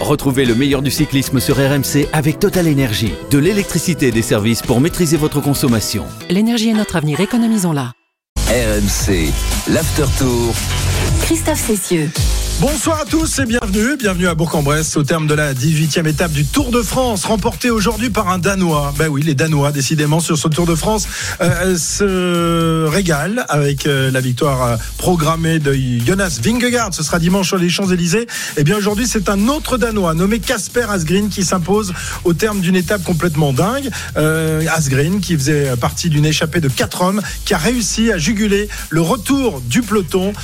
Retrouvez le meilleur du cyclisme sur RMC avec Total Énergie. De l'électricité et des services pour maîtriser votre consommation. L'énergie est notre avenir, économisons-la. RMC, l'After Tour. Christophe Cessieux. Bonsoir à tous et bienvenue, bienvenue à Bourg-en-Bresse au terme de la 18e étape du Tour de France remporté aujourd'hui par un Danois. Ben oui, les Danois décidément sur ce Tour de France euh, se régalent avec euh, la victoire euh, programmée de Jonas Vingegaard. Ce sera dimanche sur les Champs-Élysées. Et eh bien aujourd'hui, c'est un autre Danois nommé Casper Asgreen qui s'impose au terme d'une étape complètement dingue. Euh, Asgreen qui faisait partie d'une échappée de quatre hommes qui a réussi à juguler le retour du peloton.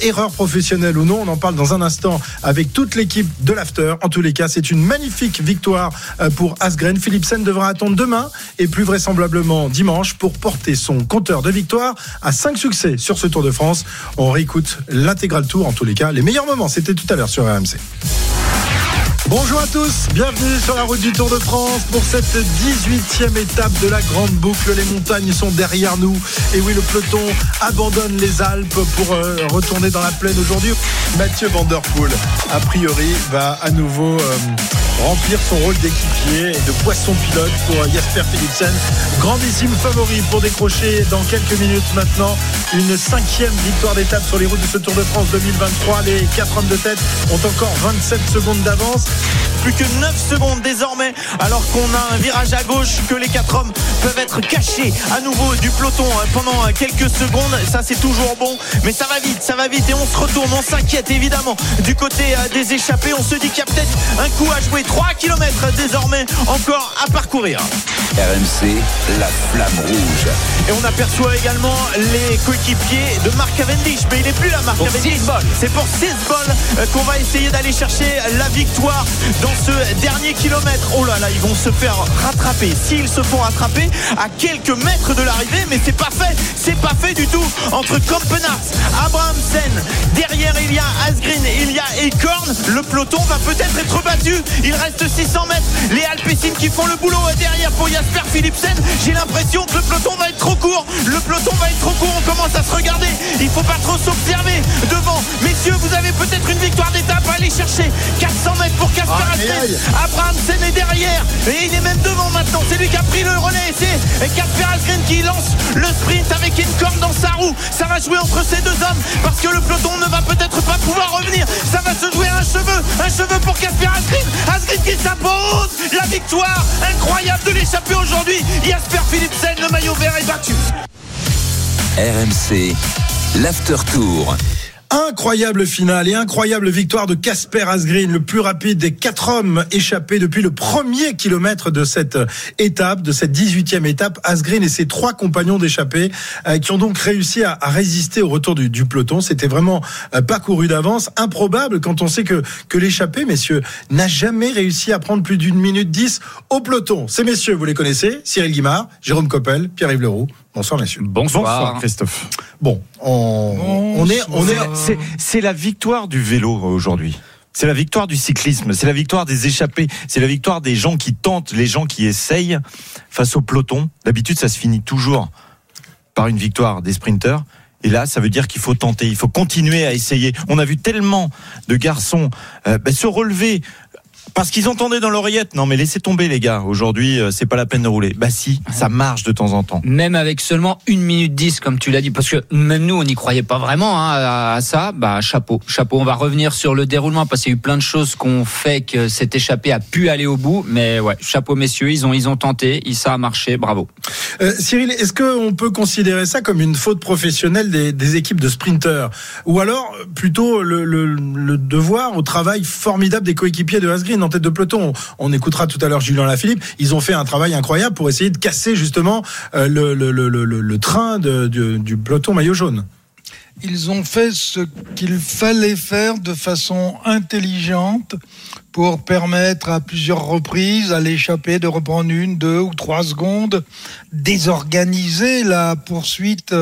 erreur professionnelle ou non, on en parle dans un instant avec toute l'équipe de l'After. En tous les cas, c'est une magnifique victoire euh, pour Asgren. Philipsen devra attendre demain et plus vraisemblablement dimanche pour porter son compteur de victoire à 5 succès sur ce Tour de France. On réécoute l'intégral tour en tous les cas. Les meilleurs moments, c'était tout à l'heure sur RMC. Bonjour à tous, bienvenue sur la route du Tour de France pour cette 18e étape de la Grande Boucle. Les montagnes sont derrière nous et oui, le peloton abandonne les Alpes pour euh, retourner dans la plaine aujourd'hui. Mathieu Van Der Poel, a priori, va à nouveau euh, remplir son rôle d'équipier et de poisson pilote pour Jasper Philipsen. Grandissime favori pour décrocher dans quelques minutes maintenant une cinquième victoire d'étape sur les routes de ce Tour de France 2023. Les quatre hommes de tête ont encore 27 secondes d'avance. Plus que 9 secondes désormais, alors qu'on a un virage à gauche, que les quatre hommes peuvent être cachés à nouveau du peloton hein, pendant quelques secondes. Ça, c'est toujours bon, mais ça va vite, ça va vite et on se retourne, on s'inquiète évidemment du côté euh, des échappés. On se dit qu'il y a peut-être un coup à jouer. 3 km désormais encore à parcourir. RMC, la flamme rouge. Et on aperçoit également les coéquipiers de Marc Cavendish. Mais il n'est plus là, Marc Cavendish. C'est pour 6 balles euh, qu'on va essayer d'aller chercher la victoire dans ce dernier kilomètre. Oh là là, ils vont se faire rattraper. S'ils se font rattraper à quelques mètres de l'arrivée, mais c'est pas fait. C'est pas fait du tout. Entre Kompenarts, Abrahamsen, derrière il y a Asgreen, il y a Ekorn. Le peloton va peut-être être battu. Il reste 600 mètres. Les Alpecin qui font le boulot derrière pour Jasper Philipsen. J'ai l'impression que le peloton va être trop court. Le peloton va être trop court. On commence à se regarder. Il faut pas trop s'observer devant. Messieurs, vous avez peut-être une victoire d'étape à aller chercher. 400 mètres pour Casper Asgreen. Abrahamsen est derrière. Et il est même devant maintenant. C'est lui qui a pris le relais. C'est Casper Asgreen qui lance le sprint avec une corne dans sa roue. Ça va jouer entre ces deux hommes parce que le peloton ne va peut-être pas pouvoir revenir. Ça va se jouer un cheveu. Un cheveu pour Casper Asgreen. Asgreen qui s'impose. La victoire incroyable de l'échapper aujourd'hui? Jasper Philipsen, le maillot vert est battu. RMC, l'After Tour. Incroyable finale et incroyable victoire de Casper Asgreen, le plus rapide des quatre hommes échappés depuis le premier kilomètre de cette étape, de cette 18e étape. Asgreen et ses trois compagnons d'échappée euh, qui ont donc réussi à, résister au retour du, peloton. C'était vraiment euh, pas couru d'avance, improbable quand on sait que, que l'échappée, messieurs, n'a jamais réussi à prendre plus d'une minute dix au peloton. Ces messieurs, vous les connaissez, Cyril Guimard, Jérôme Coppel, Pierre-Yves Leroux. Bonsoir messieurs. Bonsoir, Christophe. Bon, on, est, on est, c'est la victoire du vélo aujourd'hui. C'est la victoire du cyclisme, c'est la victoire des échappés, c'est la victoire des gens qui tentent, les gens qui essayent face au peloton. D'habitude, ça se finit toujours par une victoire des sprinteurs. Et là, ça veut dire qu'il faut tenter, il faut continuer à essayer. On a vu tellement de garçons euh, ben, se relever parce qu'ils entendaient dans l'oreillette, non mais laissez tomber les gars, aujourd'hui euh, c'est pas la peine de rouler. Bah si, ça marche de temps en temps. Même avec seulement une minute 10 comme tu l'as dit, parce que même nous on n'y croyait pas vraiment hein, à, ça, bah chapeau, chapeau. On va revenir sur le déroulement parce qu'il y a eu plein de choses qu'on fait que cet échappé a pu aller au bout, mais ouais, chapeau messieurs, ils ont, ils ont tenté, ça a marché, bravo. Euh, Cyril, est-ce qu'on peut considérer ça comme une faute professionnelle des, des équipes de sprinteurs? Ou alors plutôt le, le, le, devoir au travail formidable des coéquipiers de Asgreen en tête de peloton. On, écoutera tout à l'heure Julien Lafilippe. Ils ont fait un travail incroyable pour essayer de casser justement euh, le, train du peloton maillot jaune ils ont fait ce qu'il fallait faire de façon intelligente pour permettre à plusieurs reprises à l'échappée de reprendre une, deux ou trois secondes, désorganiser la poursuite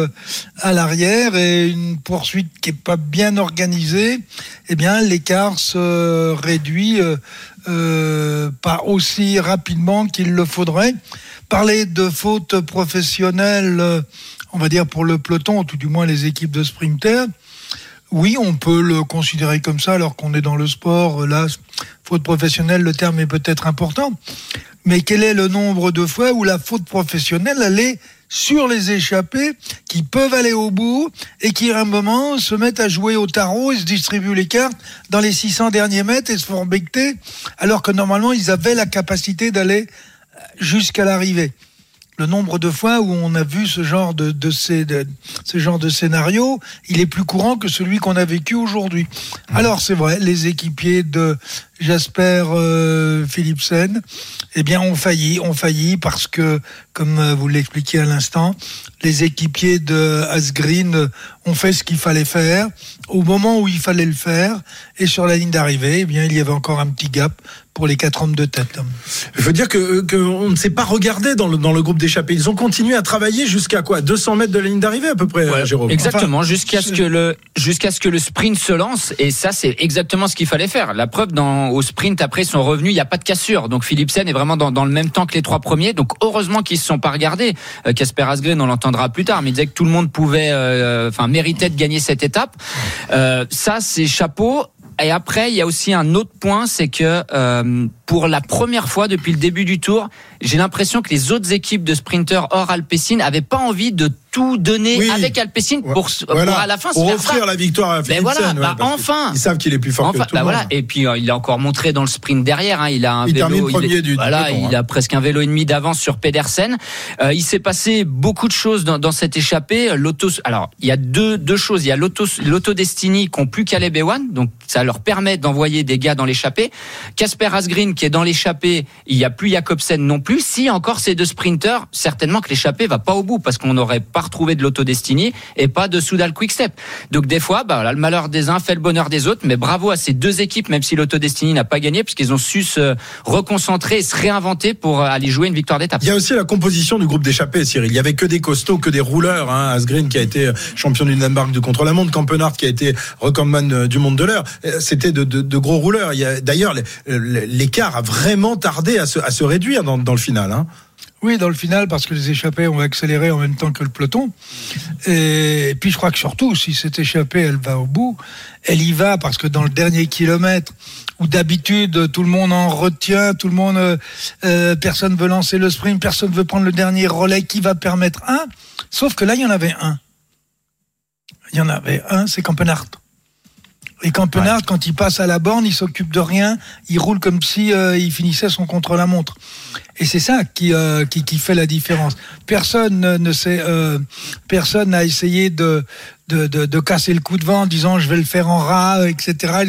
à l'arrière et une poursuite qui est pas bien organisée, eh bien l'écart se réduit euh, euh, pas aussi rapidement qu'il le faudrait. Parler de faute professionnelle, on va dire pour le peloton, ou tout du moins les équipes de sprinters, Oui, on peut le considérer comme ça alors qu'on est dans le sport. Là, faute professionnelle, le terme est peut-être important. Mais quel est le nombre de fois où la faute professionnelle, elle est sur les échappés qui peuvent aller au bout et qui à un moment se mettent à jouer au tarot et se distribuent les cartes dans les 600 derniers mètres et se font becter alors que normalement ils avaient la capacité d'aller jusqu'à l'arrivée le nombre de fois où on a vu ce genre de, de, ces, de, ce genre de scénario, il est plus courant que celui qu'on a vécu aujourd'hui. Alors c'est vrai, les équipiers de Jasper euh, Philipsen, eh bien ont failli, ont failli parce que, comme euh, vous l'expliquiez à l'instant, les équipiers de Asgreen ont fait ce qu'il fallait faire au moment où il fallait le faire et sur la ligne d'arrivée, eh bien il y avait encore un petit gap pour les quatre hommes de tête. Je veux dire que qu'on ne s'est pas regardé dans le, dans le groupe d'échappés. Ils ont continué à travailler jusqu'à quoi? 200 mètres de la ligne d'arrivée à peu près, Ouais, Jérôme. Exactement, Enfin, jusqu'à ce que le jusqu'à ce que le sprint se lance et ça c'est exactement ce qu'il fallait faire. La preuve dans au sprint après ils sont revenus, il n'y a pas de cassure. Donc Philipsen est vraiment dans, dans le même temps que les trois premiers. Donc heureusement qu'ils se sont pas regardés. Euh, Casper Asgreen on l'entendra plus tard, mais il disait que tout le monde pouvait euh, enfin méritait de gagner cette étape. Euh, ça c'est chapeau. Et après, il y a aussi un autre point, c'est que euh, pour la première fois depuis le début du tour, j'ai l'impression que les autres équipes de sprinteurs hors Alpecin avaient pas envie de tout donner Oui. avec Alpecin pour, voilà, pour à la fin se pour faire offrir la victoire à Philipsen. voilà, bah enfin. Ils savent qu'il est plus fort Enfin, que tout bah voilà. Et puis euh, il a encore montré dans le sprint derrière. hein, il a un Il vélo. termine est- premier du- du voilà, peloton, il hein. a presque un vélo et demi d'avance sur Pedersen. Euh, il s'est passé beaucoup de choses dans, dans cette échappée. L'auto. Alors il y a deux deux choses. Il y a l'auto l'auto Destiny qui ont plus Caleb Ewan, donc ça leur permet d'envoyer des gars dans l'échappée. Casper Asgreen qui est dans l'échappée. Il y a plus Jacobsen non plus. Si encore ces deux sprinters, certainement que l'échappée va pas au bout parce qu'on n'aurait pas retrouvé de l'auto Destiny et pas de Soudal Quickstep. Donc des fois, bah, le malheur des uns fait le bonheur des autres. Mais bravo à ces deux équipes, même si l'auto Destiny n'a pas gagné, puisqu'ils ont su se reconcentrer et se réinventer pour euh, aller jouer une victoire d'étape. Il y a aussi la composition du groupe d'échappés, Cyril. Il y avait que des costauds, que des rouleurs. Hein. Asgreen qui a été champion du Danemark du contre-la-montre, Campenard qui a été recordman euh, du monde de l'heure. Euh, C'était de, gros rouleurs. D'ailleurs, euh, l'écart a vraiment tardé à se, à se réduire dans, dans le final. Hein. Oui, dans le final, parce que les échappées ont accéléré en même temps que le peloton. Et, puis je crois que surtout, si cette échappée, elle va au bout, elle y va parce que dans le dernier kilomètre, où d'habitude tout le monde en retient, tout le monde, euh, euh, personne veut lancer le sprint, personne veut prendre le dernier relais qui va permettre un. Sauf que là, il y en avait un. Il y en avait un, c'est Campenard. Et Campenard, quand il passe à la borne, il s'occupe de rien, il roule comme si euh, il finissait son contre-la-montre. Et c'est ça qui, euh, qui, qui fait la différence. Personne ne, sait, euh, personne n'a essayé de, de, de, de casser le coup de vent en disant je vais le faire en ras, etc.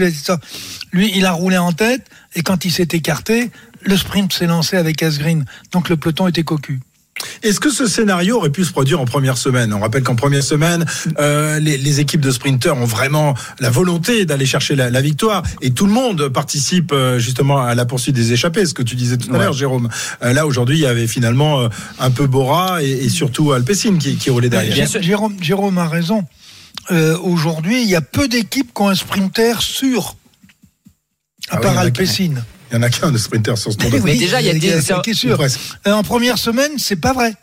Lui, il a roulé en tête et quand il s'est écarté, le sprint s'est lancé avec Asgreen. Donc le peloton était cocu. Est-ce que ce scénario aurait pu se produire en première semaine? On rappelle qu'en première semaine, euh, les, les équipes de sprinteurs ont vraiment la volonté d'aller chercher la, la victoire et tout le monde participe euh, justement à la poursuite des échappés. Ce que tu disais tout à l'heure, Jérôme. Euh, là aujourd'hui, il y avait finalement un peu Bora et, et surtout Alpecin qui, qui roulait derrière. Bien sûr. Jérôme, Jérôme a raison. Aujourd'hui, il y a peu d'équipes qui ont un sprinter sûr. À Ah oui, part il y en a Alpecin. Il y en a qu'un de sprinter sur ce tour de Mais déjà, il y a des- En première semaine, c'est pas vrai.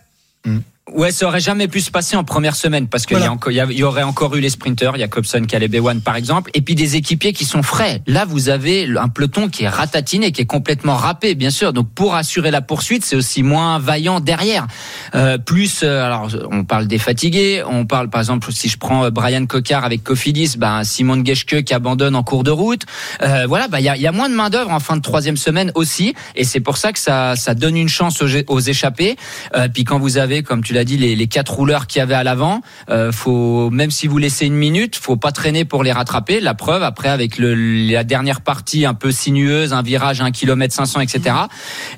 Ouais, ça aurait jamais pu se passer en première semaine parce qu'il Voilà. y, a encore- il y a- il y aurait encore eu les sprinters, Jacobson, Caleb Ewan par exemple, et puis des équipiers qui sont frais. Là, vous avez un peloton qui est ratatiné, qui est complètement râpé, bien sûr. Donc pour assurer la poursuite, c'est aussi moins vaillant derrière. Euh, plus, euh, alors on parle des fatigués, on parle par exemple si je prends euh, Brian Cocard avec Cofidis, ben Simon Geschke qui abandonne en cours de route. Euh, voilà, bah il y a, il y a moins de main d'œuvre en fin de troisième semaine aussi, et c'est pour ça que ça, ça donne une chance aux, aux échappés. Euh, puis quand vous avez, comme tu l'as dit, les, les quatre rouleurs qu'il y avait à l'avant, euh, faut même si vous laissez une minute, faut pas traîner pour les rattraper. La preuve après avec le, la dernière partie un peu sinueuse, un virage à 1 km 500, etc.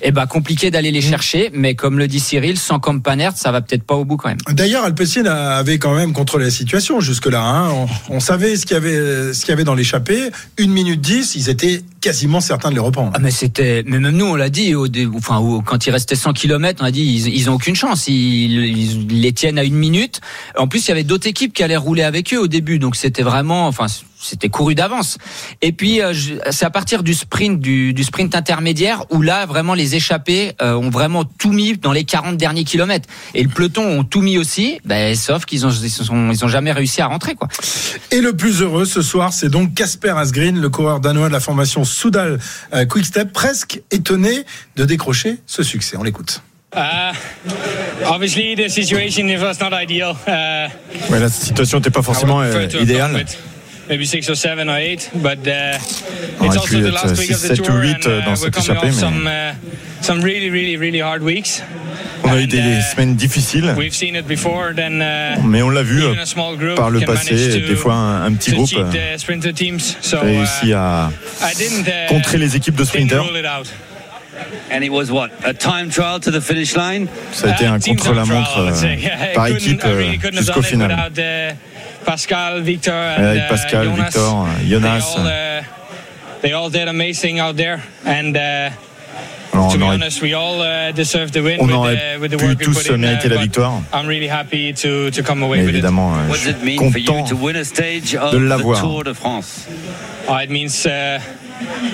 Et ben compliqué d'aller les chercher, mais comme le dit Cyril, sans Campanert, ça va peut-être pas au bout quand même. D'ailleurs, Alpecin avait quand même contrôlé la situation jusque-là. hein. On, on savait ce qu'il y avait, ce qu'il y avait dans l'échappée. Une minute dix, ils étaient quasiment certains de les reprendre. Ah mais c'était, mais même nous on l'a dit, au, enfin quand il restait 100 km, on a dit ils, ils ont aucune chance, ils, ils les tiennent à une minute. En plus il y avait d'autres équipes qui allaient rouler avec eux au début, donc c'était vraiment, enfin c'était couru d'avance. Et puis euh, c'est à partir du sprint, du, du sprint intermédiaire où là vraiment les échappés euh, ont vraiment tout mis dans les 40 derniers kilomètres. Et le peloton ont tout mis aussi, ben, sauf qu'ils ont ils sont ils ont jamais réussi à rentrer quoi. Et le plus heureux ce soir, c'est donc Casper Asgreen, le coureur danois de la formation Soudal euh, Quickstep, presque étonné de décrocher ce succès. On l'écoute. Uh, obviously, the situation it was not ideal. Uh, Ouais, la situation n'était pas forcément euh, idéale. Maybe six or seven or eight, but uh, On it's aurait also pu the être last week of six, the sept tour, ou huit, and euh, dans uh, cette we're coming échappée, mais- some uh, some really, really, really hard weeks. On a eu des uh, semaines difficiles, We've seen it before. Then uh, mais on l'a vu euh, even a small group par le passé, manage to- des fois un, un petit to groupe cheat euh, the sprinter teams. So réussit uh, à I didn't uh, contrer les équipes de didn't sprinters. rule it out. And it was what? A time trial to the finish line? Ça a été un contre-la-montre euh, par couldn't- équipe I really euh, couldn't have jusqu'au done it final. Pascal, Victor, and, Avec uh, Pascal, Jonas. Victor, Jonas. They all, uh, they all did amazing out there, and uh, Alors, on be aurait, honest, we all uh, deserve the win on with, aurait the, with the pu tous mériter la victoire. I'm really happy to, to come away mais with évidemment, euh, What je does it suis mean for you content to win a stage of de the l'avoir. Tour de France? it. It means uh,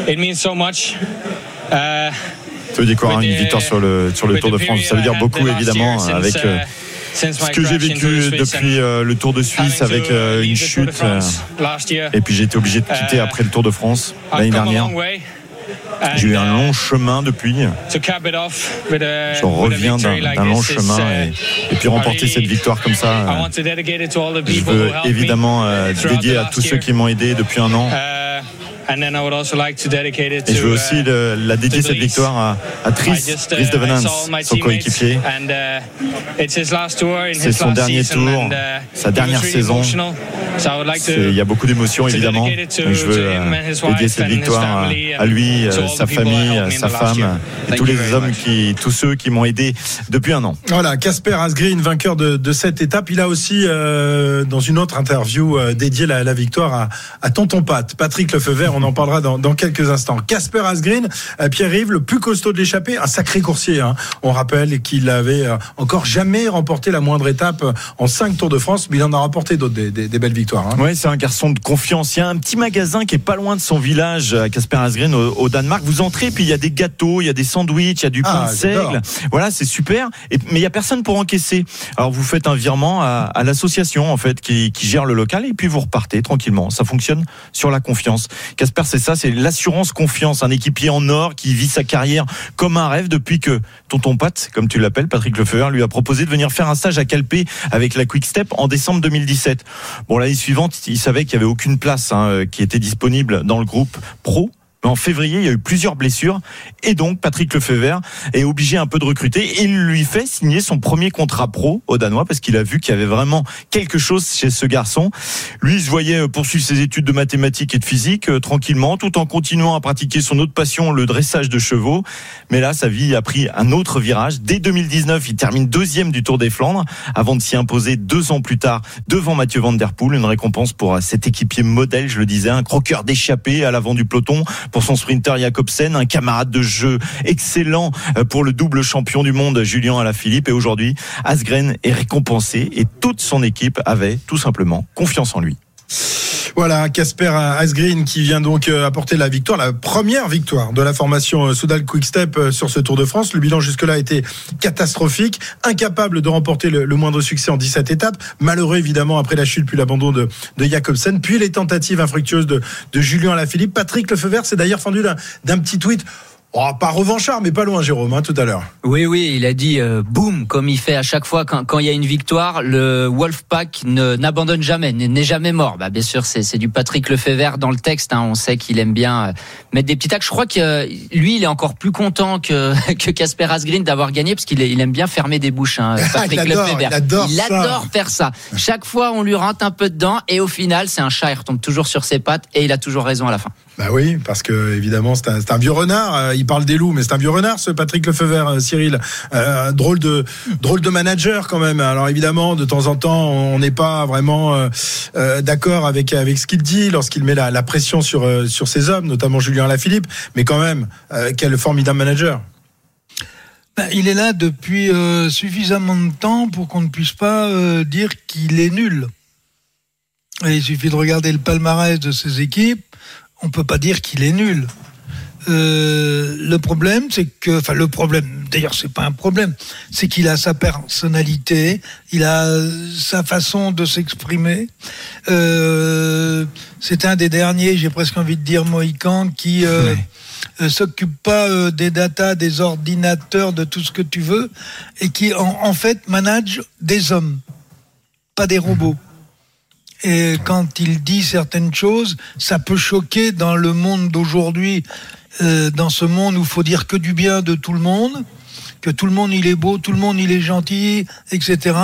it means so much. Uh, Ça veut dire quoi, hein, une the- victoire sur le, sur le Tour de France? Ça veut dire beaucoup évidemment avec euh, uh, since ce que j'ai vécu depuis euh, le Tour de Suisse avec euh, uh, une chute. euh. Et puis j'ai été obligé de quitter Euh, après le Tour de France l'année dernière. J'ai eu un uh, long chemin depuis. Je reviens d'un long chemin uh, et, et puis remporter cette victoire comme ça. I want to dedicate it to all the Je veux évidemment dédier à tous ceux qui m'ont aidé depuis un an. Et je veux aussi uh, le- la dédier to cette victoire à, à Tris, just, uh, Tris de Venance, son coéquipier. and uh, it's his last tour in C'est his son last dernier tour, sa dernière saison. emotional. So I would like to C'est- Il y a beaucoup d'émotions to évidemment. dedicate it to- Donc je veux to him and euh, his dédier wife cette victoire à, lui, euh, sa famille, euh, sa femme et tous les hommes qui, tous ceux qui m'ont aidé depuis un an. Voilà, Casper Asgreen, vainqueur de, de cette étape. Il a aussi, euh, dans une autre interview, euh, dédié la, la victoire à, à Tonton Pat, Patrick Lefeuvert. On en parlera dans, dans quelques instants. Casper Asgreen, euh, Pierre-Yves, le plus costaud de l'échappée, un sacré coursier. hein. On rappelle qu'il avait euh, encore jamais remporté la moindre étape euh, en cinq Tours de France, mais il en a remporté d'autres, des, des- des belles victoires. hein. Ouais, c'est un garçon de confiance. Il y a un petit magasin qui est pas loin de son village, Casper Asgreen, au, au Danemark. Vous entrez, puis il y a des gâteaux, il y a des sandwichs, il y a du pain Ah, de j'adore. seigle. Voilà, c'est super. Et, mais il y a personne pour encaisser. Alors vous faites un virement à, à l'association en fait qui, qui gère le local et puis vous repartez tranquillement. Ça fonctionne sur la confiance. Casper, c'est ça, c'est l'assurance confiance, un équipier en or qui vit sa carrière comme un rêve depuis que tonton Pat, comme tu l'appelles, Patrick Lefebvre, lui a proposé de venir faire un stage à Calpé avec la Quick Step en décembre 2017. Bon, l'année suivante, il savait qu'il y avait aucune place hein, euh, qui était disponible dans le groupe pro. En février, il y a eu plusieurs blessures et donc Patrick Lefebvre est obligé un peu de recruter il lui fait signer son premier contrat pro au Danois parce qu'il a vu qu'il y avait vraiment quelque chose chez ce garçon. Lui, il se voyait euh, poursuivre ses études de mathématiques et de physique euh, tranquillement tout en continuant à pratiquer son autre passion, le dressage de chevaux. Mais là, sa vie a pris un autre virage. Dès 2019, il termine deuxième du Tour des Flandres avant de s'y imposer deux ans plus tard devant Mathieu Van Der Poel. Une récompense pour euh, cet équipier modèle, je le disais, un croqueur d'échappée à l'avant du peloton pour son sprinter Jacobsen, un camarade de jeu excellent euh, pour le double champion du monde Julien Alaphilippe. Et aujourd'hui, Asgren est récompensé et toute son équipe avait tout simplement confiance en lui. Voilà, Casper Asgreen qui vient donc euh, apporter la victoire, la première victoire de la formation euh, Soudal Quickstep euh, sur ce Tour de France. Le bilan jusque-là été catastrophique, incapable de remporter le, moindre succès en 17 étapes. Malheureux évidemment après la chute puis l'abandon de, de Jacobsen, puis les tentatives infructueuses de, de Julien Alaphilippe. Patrick Lefeuvert s'est d'ailleurs fendu d'un petit tweet. Oh, pas revanchard, mais pas loin, Jérôme, hein, tout à l'heure. Oui, oui, il a dit euh, boum, comme il fait à chaque fois quand, quand il y a une victoire, le Wolfpack ne- n'abandonne jamais, n'est jamais mort. Bah, bien sûr, c'est du Patrick Lefebvre dans le texte. Hein, on sait qu'il aime bien euh, mettre des petits tacs. Je crois que euh, lui, il est encore plus content que que Casper Asgreen d'avoir gagné parce qu'il il aime bien fermer des bouches. Hein, Patrick Il adore, Lefebvre. il adore ça. adore faire ça. Chaque fois, on lui rentre un peu dedans et au final, c'est un chat. Il retombe toujours sur ses pattes et il a toujours raison à la fin. Bah oui, parce que évidemment c'est un, vieux renard. Euh, il parle des loups, mais c'est un vieux renard, ce Patrick Lefeuvert, euh, Cyril. Euh, drôle de drôle de manager quand même. Alors évidemment, de temps en temps, on n'est pas vraiment d'accord avec avec ce qu'il dit lorsqu'il met la, pression sur sur ses hommes, notamment Julien Lafilippe. Mais quand même, quel formidable manager. Ben, il est là depuis suffisamment de temps pour qu'on ne puisse pas dire qu'il est nul. Il suffit de regarder le palmarès de ces équipes, on peut pas dire qu'il est nul. Euh, le problème, c'est que, enfin, le problème, d'ailleurs, c'est pas un problème, c'est qu'il a sa personnalité, il a sa façon de s'exprimer. Euh, c'est un des derniers, j'ai presque envie de dire Mohican, qui euh, euh, s'occupe pas euh, des datas, des ordinateurs, de tout ce que tu veux, et qui, en, en fait, manage des hommes, pas des robots. Et quand il dit certaines choses, ça peut choquer dans le monde d'aujourd'hui, euh, dans ce monde où il faut dire que du bien de tout le monde, que tout le monde il est beau, tout le monde il est gentil, etc.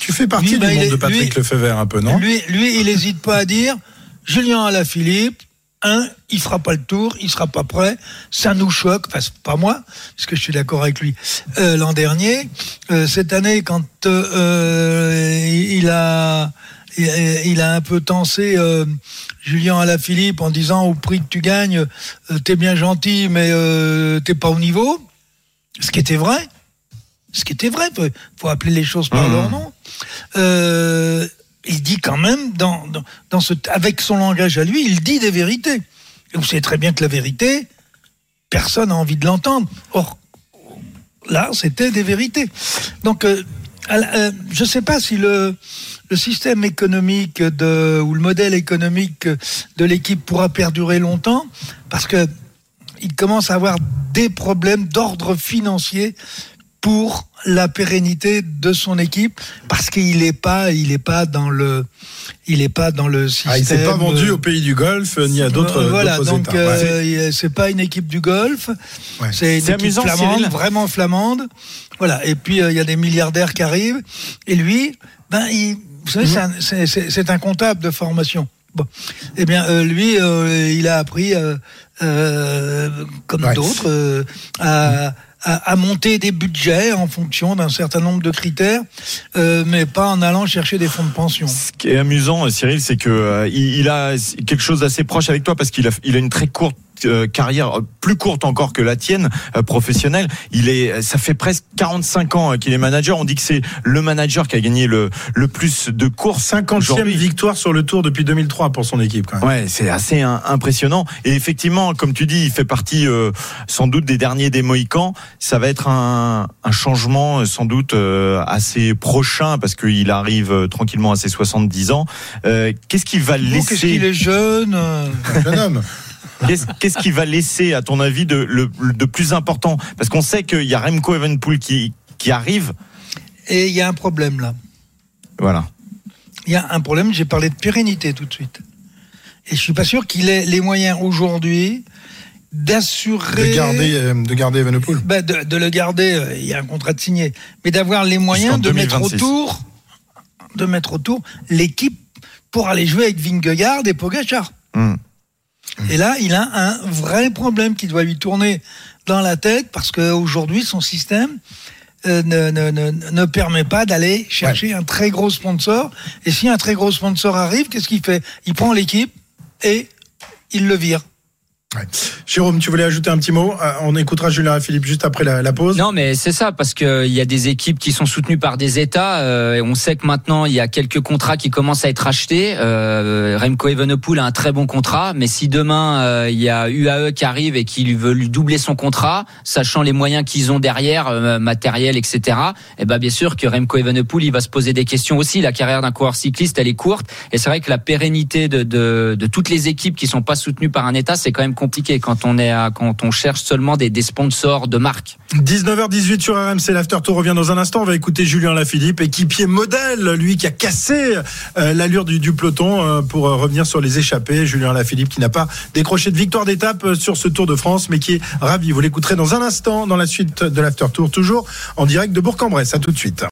Tu fais partie Lui, du bah, monde est- de Patrick lui- Lefebvre un peu, non? Lui, lui, il n'hésite pas à dire Julien Alaphilippe, un, il fera pas le tour, il sera pas prêt, ça nous choque, enfin pas moi, parce que je suis d'accord avec lui. Euh, L'an dernier, euh, cette année, quand euh, euh, il a il, a un peu tensé euh, Julien Alaphilippe en disant au prix que tu gagnes, euh, t'es bien gentil, mais euh, t'es pas au niveau. Ce qui était vrai. Ce qui était vrai. Faut, faut appeler les choses par leur nom. Euh, il dit quand même, dans, dans, dans ce, avec son langage à lui, il dit des vérités. Et vous savez très bien que la vérité, personne n'a envie de l'entendre. Or, là, c'était des vérités. Donc, euh, je ne sais pas si le, système économique ou le modèle économique de l'équipe pourra perdurer longtemps, parce que il commence à avoir des problèmes d'ordre financier pour la pérennité de son équipe parce qu'il n'est pas il est pas dans le il est pas dans le système Ah, il s'est pas vendu euh, au pays du Golfe ni à d'autres euh, voilà donc euh, Ouais. c'est pas une équipe du golf Ouais. c'est une équipe amusant, flamande Cyril. vraiment flamande voilà et puis euh, il y a des milliardaires qui arrivent et lui ben il, vous savez c'est un- c'est- c'est c'est un comptable de formation Bon, eh bien, euh, lui, euh, il a appris, euh, euh, comme Ouais. d'autres, euh, à, à, à monter des budgets en fonction d'un certain nombre de critères, euh, mais pas en allant chercher des fonds de pension. Ce qui est amusant, Cyril, c'est que euh, il, a quelque chose d'assez proche avec toi parce qu'il a, il a une très courte carrière, euh, plus courte encore que la tienne, euh, professionnelle. Il est, ça fait presque 45 ans euh, qu'il est manager. On dit que c'est le manager qui a gagné le, le plus de courses. 50e aujourd'hui. victoire sur le Tour depuis 2003 pour son équipe. Quand même. Ouais, c'est assez impressionnant. Et effectivement, comme tu dis, il fait partie euh, sans doute des derniers des Mohicans. Ça va être un, un changement euh, sans doute euh, assez prochain parce qu'il arrive euh, tranquillement à ses 70 ans. Euh, Qu'est-ce qu'il va Oh, Qu'est-ce laisser qu'il est jeune euh, Un jeune homme? Qu'est-ce qu'est-ce qu'il va laisser, à ton avis, de, le, de plus important? Parce qu'on sait qu'il y a Remco Evenpool qui, qui arrive. Et il y a un problème là. Voilà. Il y a un problème, j'ai parlé de pérennité tout de suite. Et je suis pas sûr qu'il ait les moyens aujourd'hui d'assurer... De garder, euh, de garder Evenepoel. Ben, de, de le garder, euh, il y a un contrat de signé, mais d'avoir les moyens de mettre 2026. autour, de mettre autour l'équipe pour aller jouer avec Vingegaard et Pogacar. Hmm. Et là, il a un vrai problème qui doit lui tourner dans la tête parce qu'aujourd'hui, son système euh, ne, ne, ne, ne permet pas d'aller chercher un très gros sponsor. Et si un très gros sponsor arrive, qu'est-ce qu'il fait? Il prend l'équipe et il le vire. Jérôme, tu voulais ajouter un petit mot Euh, On écoutera Julien Philippe juste après la, pause. Non, mais c'est ça, parce qu'il y a des équipes qui sont soutenues par des États. euh, et on sait que maintenant, il y a quelques contrats qui commencent à être achetés. Euh, Remco Evenepoel a un très bon contrat, mais si demain, euh, il y a UAE qui arrive et qui veut lui doubler son contrat, sachant les moyens qu'ils ont derrière, euh, matériel, etc., eh ben bien sûr que Remco Evenepoel, il va se poser des questions aussi. La carrière d'un coureur cycliste, elle est courte. Et c'est vrai que la pérennité de, de, de toutes les équipes qui sont pas soutenues par un État, c'est quand même compliqué quand on est à, quand on cherche seulement des, des sponsors de marque. 19h18 sur RMC, l'After Tour revient dans un instant. On va écouter Julien Lafilippe, équipier modèle, lui qui a cassé euh, l'allure du, du peloton euh, pour euh, revenir sur les échappées. Julien Lafilippe qui n'a pas décroché de victoire d'étape sur ce Tour de France, mais qui est ravi. Vous l'écouterez dans un instant dans la suite de l'After Tour, toujours en direct de Bourg-en-Bresse. À tout de suite.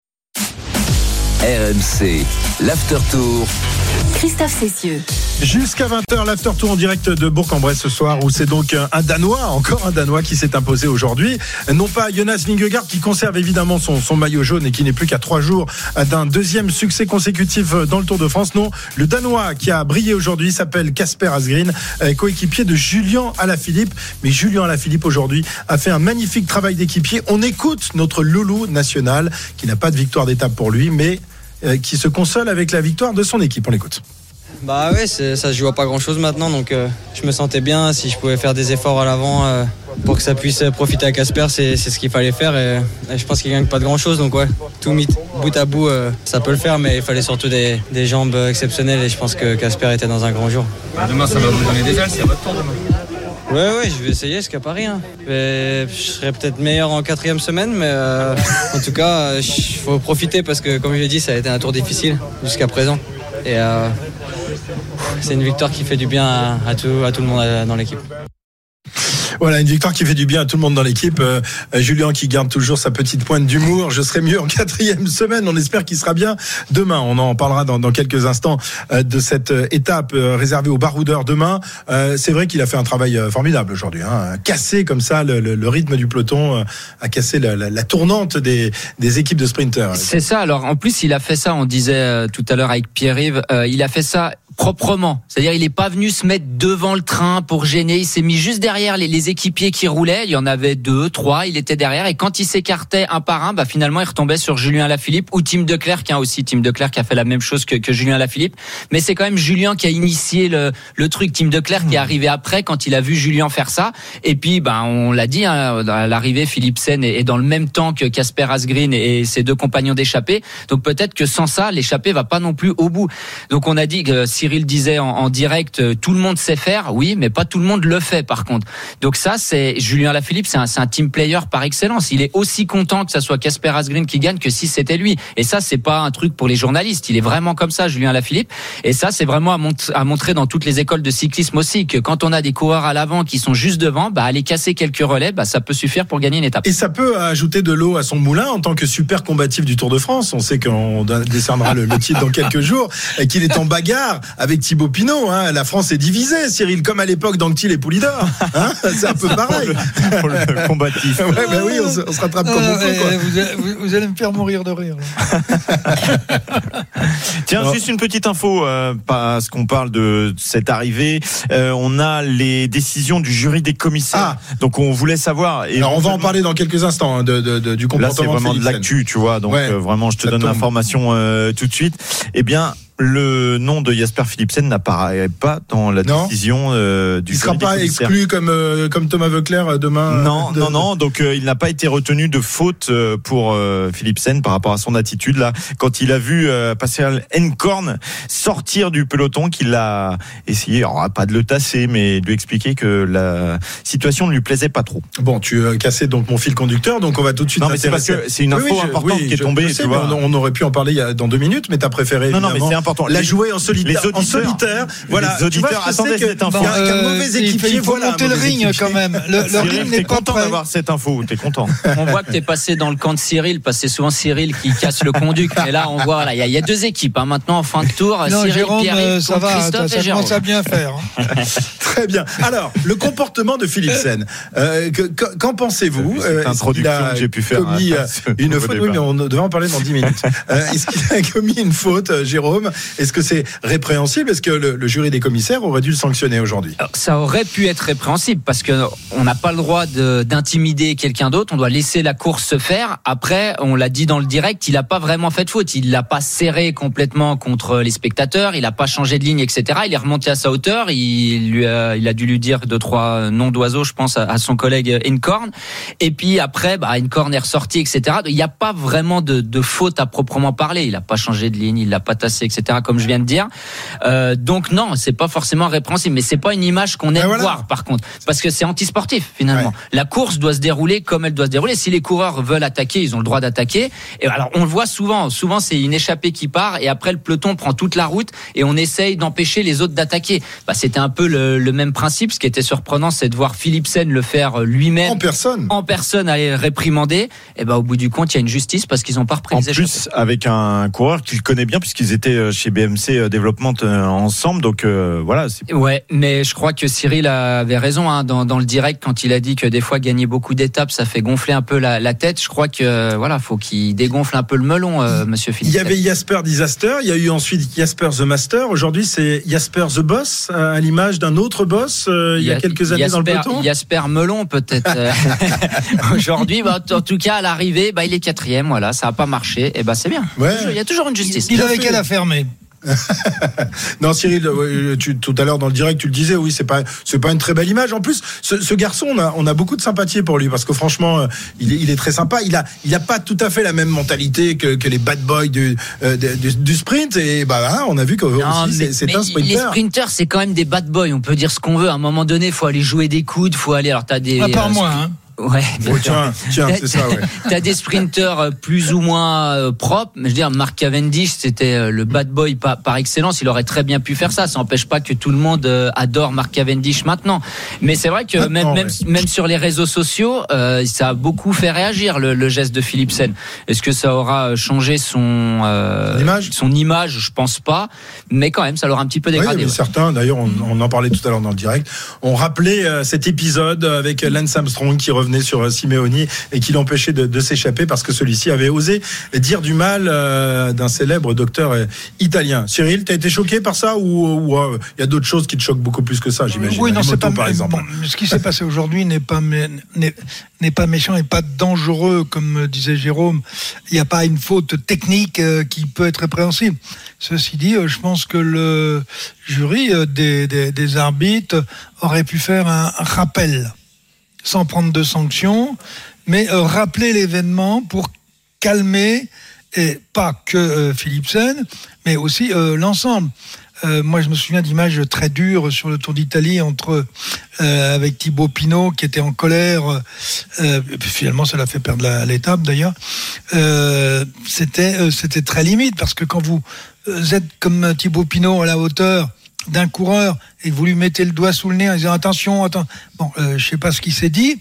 RMC, l'After Tour. Christophe Cessieux. Jusqu'à 20h, l'after tour en direct de Bourg-en-Bresse ce soir, où c'est donc un Danois, encore un Danois qui s'est imposé aujourd'hui. Non pas Jonas Vingegaard qui conserve évidemment son, maillot jaune et qui n'est plus qu'à trois jours d'un deuxième succès consécutif dans le Tour de France. Non, le Danois qui a brillé aujourd'hui s'appelle Casper Asgreen, euh, coéquipier de Julien Alaphilippe. Mais Julien Alaphilippe aujourd'hui a fait un magnifique travail d'équipier. On écoute notre loulou national qui n'a pas de victoire d'étape pour lui, mais euh, qui se console avec la victoire de son équipe. On l'écoute. Bah ouais, c'est- ça se joue à pas grand chose maintenant, donc euh, je me sentais bien. Si je pouvais faire des efforts à l'avant euh, pour que ça puisse profiter à Casper, c'est ce qu'il fallait faire. Et, et je pense qu'il gagne pas de grand chose, donc ouais, tout mis bout à bout, euh, ça peut le faire, mais il fallait surtout des, des jambes exceptionnelles. Et je pense que Casper était dans un grand jour. Demain, ça va vous donner des ailes, c'est à votre tour demain. Ouais, ouais, je vais essayer, pas rien. Mais je serais peut-être meilleur en quatrième semaine, mais euh, en tout cas, il faut profiter parce que, comme je l'ai dit, ça a été un tour difficile jusqu'à présent. Et euh, c'est une victoire qui fait du bien à, à tout, à tout le monde euh, dans l'équipe. Voilà, une victoire qui fait du bien à tout le monde dans l'équipe. Euh, euh, Julien qui garde toujours sa petite pointe d'humour. Je serai mieux en quatrième semaine. On espère qu'il sera bien demain. On en parlera dans, dans quelques instants euh, de cette euh, étape réservée aux baroudeurs demain. C'est vrai qu'il a fait un travail formidable aujourd'hui. Hein. Casser comme ça le, le- le rythme du peloton, a cassé la, la- la tournante des, des équipes de sprinters. C'est ça. Alors en plus, il a fait ça. On disait tout à l'heure avec Pierre-Yves, il a fait ça proprement. C'est-à-dire, il n'est pas venu se mettre devant le train pour gêner. Il s'est mis juste derrière les, équipiers qui roulaient. Il y en avait deux, trois. Il était derrière. Et quand il s'écartait un par un, bah finalement, il retombait sur Julien Lafilippe ou Tim Declerc, qui a aussi Tim Declerc qui a fait la même chose que, que Julien Lafilippe. Mais c'est quand même Julien qui a initié le, le truc. Tim Declerc qui est arrivé après quand il a vu Julien faire ça. Et puis, ben, on l'a dit, hein, à l'arrivée, Philipsen est, est dans le même temps que Casper Asgreen et, ses deux compagnons d'échappée. Donc peut-être que sans ça, l'échappée va pas non plus au bout. Donc on a dit que Cyril disait en, direct, euh, tout le monde sait faire, oui, mais pas tout le monde le fait par contre. Donc ça, c'est Julien Lafilippe, c'est un, team player par excellence. Il est aussi content que ça soit Casper Asgreen qui gagne que si c'était lui. Et ça, c'est pas un truc pour les journalistes. Il est vraiment comme ça, Julien Lafilippe. Et ça, c'est vraiment à, mont- à montrer dans toutes les écoles de cyclisme aussi que quand on a des coureurs à l'avant qui sont juste devant, bah aller casser quelques relais, bah ça peut suffire pour gagner une étape. Et ça peut ajouter de l'eau à son moulin en tant que super combatif du Tour de France. On sait qu'on décernera le titre dans quelques jours et qu'il est en bagarre avec Thibaut Pinot. Hein. La France est divisée, Cyril, comme à l'époque d'Anctil et Poulidor. Hein C'est un peu pareil. Pour le combatif. Ouais, bah oui, on se, on se rattrape comme on Ah, peut. quoi. vous, allez- vous- vous allez me faire mourir de rire. là. Tiens, Alors- juste une petite info, euh, parce qu'on parle de cette arrivée. Euh, on a les décisions du jury des commissaires. Donc on voulait savoir. Et Alors on va en parler dans quelques instants hein, de, de- de- du Là, comportement c'est vraiment de l'actu, tu vois. Donc, Ouais, euh, vraiment, je te ça donne l'information euh, tout de suite. Eh bien, le nom de Jasper Philipsen n'apparaît pas dans la Non. décision euh, du Il sera jury des pas exclu comme, euh, comme Thomas Veuclair euh, demain. Non, euh, de- non, non. Donc euh, il n'a pas été retenu de faute pour Philipsen par rapport à son attitude là quand il a vu Pascal Encorn sortir du peloton, qu'il a essayé, alors, pas de le tasser, mais de lui expliquer que la situation ne lui plaisait pas trop. Bon, tu as cassé donc mon fil conducteur, donc on va tout de suite. Non, mais c'est parce que c'est une info je- importante qui est tombée, sais, tu vois. On, on aurait pu en parler il y a, dans deux minutes, mais t'as préféré. Non, non, mais c'est important. La Les- jouer en solitaire. les auditeurs- en solitaire. Voilà. les Tu vois auditeurs attendaient que- cette info. Qu'un qu'un Euh, mauvais équipier, il faut voilà. monter le ring équipier. quand même. Le, le Cyril, ring n'est pas content d'avoir cette info, t'es content. On voit que t'es passé dans le camp de Cyril, parce que c'est souvent Cyril qui casse le conduit. Mais là, on voit, là, il y, y a deux équipes hein, maintenant en fin de tour. Non, Cyril, Jérôme, Pierre-Yves euh, ça va, Christophe ça et Jérôme. commence à bien faire. hein. Très bien. Alors, le comportement de Philipsen. Euh, que- que- Qu'en pensez-vous Euh, introduction que j'ai pu faire commis, ce une faute. Oui, mais on devait en parler dans 10 minutes. Euh, Est-ce qu'il a commis une faute, Jérôme Est-ce que c'est répréhensible? Est-ce que le, jury des commissaires aurait dû le sanctionner aujourd'hui? Ça aurait pu être répréhensible parce que on n'a pas le droit de- d'intimider quelqu'un d'autre. On doit laisser la course se faire. Après, on l'a dit dans le direct, il n'a pas vraiment fait de faute. Il l'a pas serré complètement contre les spectateurs. Il n'a pas changé de ligne, etc. Il est remonté à sa hauteur. Il a, dû lui dire deux trois noms d'oiseaux, je pense, à, son collègue Encorn. Et puis après, bah, Encorn est ressorti, etc. Il n'y a pas vraiment de, de faute à proprement parler. Il n'a pas changé de ligne, il l'a pas tassé, etc. Comme je viens de dire. Euh, donc non, c'est pas forcément répréhensible, mais c'est pas une image qu'on aime Ben voilà. voir par contre, parce que c'est antisportif finalement. Ouais. La course doit se dérouler comme elle doit se dérouler. Si les coureurs veulent attaquer, ils ont le droit d'attaquer. Et alors on le voit souvent. Souvent c'est une échappée qui part et après le peloton prend toute la route et on essaye d'empêcher les autres d'attaquer. Bah, c'était un peu le, le même principe. Ce qui était surprenant, c'est de voir Philipsen le faire lui-même En personne. en personne aller réprimander. Et ben au bout du compte, il y a une justice parce qu'ils ont pas repris En les échappées. plus, avec un coureur qu'il connaît bien, puisqu'ils étaient euh, chez BMC euh, Development euh, ensemble. Donc euh, voilà, Ouais, mais je crois que Cyril avait raison hein, dans, dans le direct quand il a dit que des fois gagner beaucoup d'étapes, ça fait gonfler un peu la, la tête. Je crois que voilà, faut qu'il dégonfle un peu le melon, euh, Monsieur Il Philippe. y avait Jasper Disaster, il y a eu ensuite Jasper the Master. Aujourd'hui, c'est Jasper the Boss, à l'image d'un autre boss euh, il y a quelques années dans le Jasper- peloton. Jasper Melon peut-être. Aujourd'hui, bah, en tout cas à l'arrivée, bah, il est quatrième. Voilà, ça a pas marché. Et bah c'est bien. Ouais. Il y a toujours une justice. Il Bien avait qu'à la fermer. non, Cyril, euh, tu, tout à l'heure dans le direct, tu le disais, oui, c'est pas, c'est pas une très belle image. En plus, ce, ce garçon, on a, on a beaucoup de sympathie pour lui parce que franchement, euh, il est, il est très sympa. Il a, il a pas tout à fait la même mentalité que, que les bad boys du, euh, du, du sprint. Et bah, voilà, on a vu que c'est, un Les sprinter. sprinters, c'est quand même des bad boys. On peut dire ce qu'on veut. À un moment donné, il faut aller jouer des coudes, faut aller. Alors, t'as des. À part euh, moi, hein. Ouais, Oh, tiens, tiens, c'est ça, ouais. T'as des sprinters euh, plus ou moins euh, propres. Mais je veux dire, Mark Cavendish, c'était euh, le bad boy par, par excellence. Il aurait très bien pu faire ça. Ça n'empêche pas que tout le monde adore Mark Cavendish maintenant. Mais c'est vrai que Maintenant, même, même, ouais. même sur les réseaux sociaux, euh, ça a beaucoup fait réagir le, le geste de Philipsen. Est-ce que ça aura changé son, euh, Son image? son image? Je pense pas. Mais quand même, ça l'aura un petit peu dégradé. ouais. certains, d'ailleurs, on, on en parlait tout à l'heure dans le direct, on rappelait euh, cet épisode avec Lance Armstrong qui revenait sur Simeoni et qui l'empêchait de, de s'échapper parce que celui-ci avait osé dire du mal euh, d'un célèbre docteur euh, italien. Cyril, t'as été choqué par ça ou ou, euh, il y a d'autres choses qui te choquent beaucoup plus que ça, j'imagine Oui, non, c'est pas par exemple. bon, ce qui s'est passé aujourd'hui n'est pas n'est méchant et pas dangereux, comme disait Jérôme. Il n'y a pas une faute technique qui peut être répréhensible. Ceci dit, je pense que le jury des, des, des arbitres aurait pu faire un rappel, sans prendre de sanctions, mais euh, rappeler l'événement pour calmer et pas que euh, Philipsen, mais aussi euh, l'ensemble. Euh, moi, je me souviens d'images très dures sur le Tour d'Italie entre avec Thibaut Pinot qui était en colère. et puis finalement, ça l'a fait perdre l'étape d'ailleurs. C'était c'était très limite parce que quand vous êtes comme Thibaut Pinot à la hauteur d'un coureur et que vous lui mettez le doigt sous le nez en disant attention, attends. Bon, euh, je sais pas ce qui s'est dit.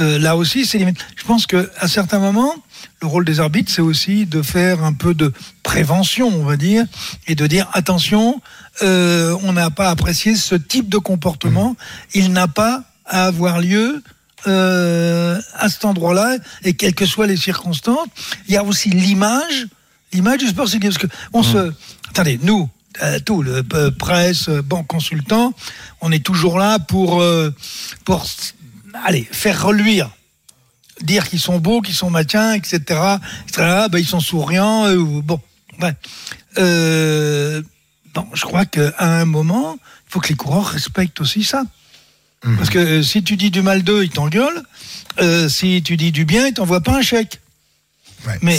Euh, là aussi, c'est. Je pense que à certains moments, le rôle des arbitres, c'est aussi de faire un peu de prévention, on va dire, et de dire attention, euh, on n'a pas apprécié ce type de comportement. Il n'a pas à avoir lieu. euh, à cet endroit-là, et quelles que soient les circonstances, il y a aussi l'image, l'image du sport, c'est que- parce que on se, attendez, nous, euh, tout le euh, presse, euh, banque consultant, on est toujours là pour, euh, pour, allez, faire reluire dire qu'ils sont beaux, qu'ils sont machins, etc. etc. Ben, ils sont souriants. euh, ou- bon, ouais. Euh, bon, je crois qu'à un moment, il faut que les coureurs respectent aussi ça. Parce que euh, si tu dis du mal d'eux, ils t'engueulent. Si tu dis du bien, ils t'envoient pas un chèque. Mais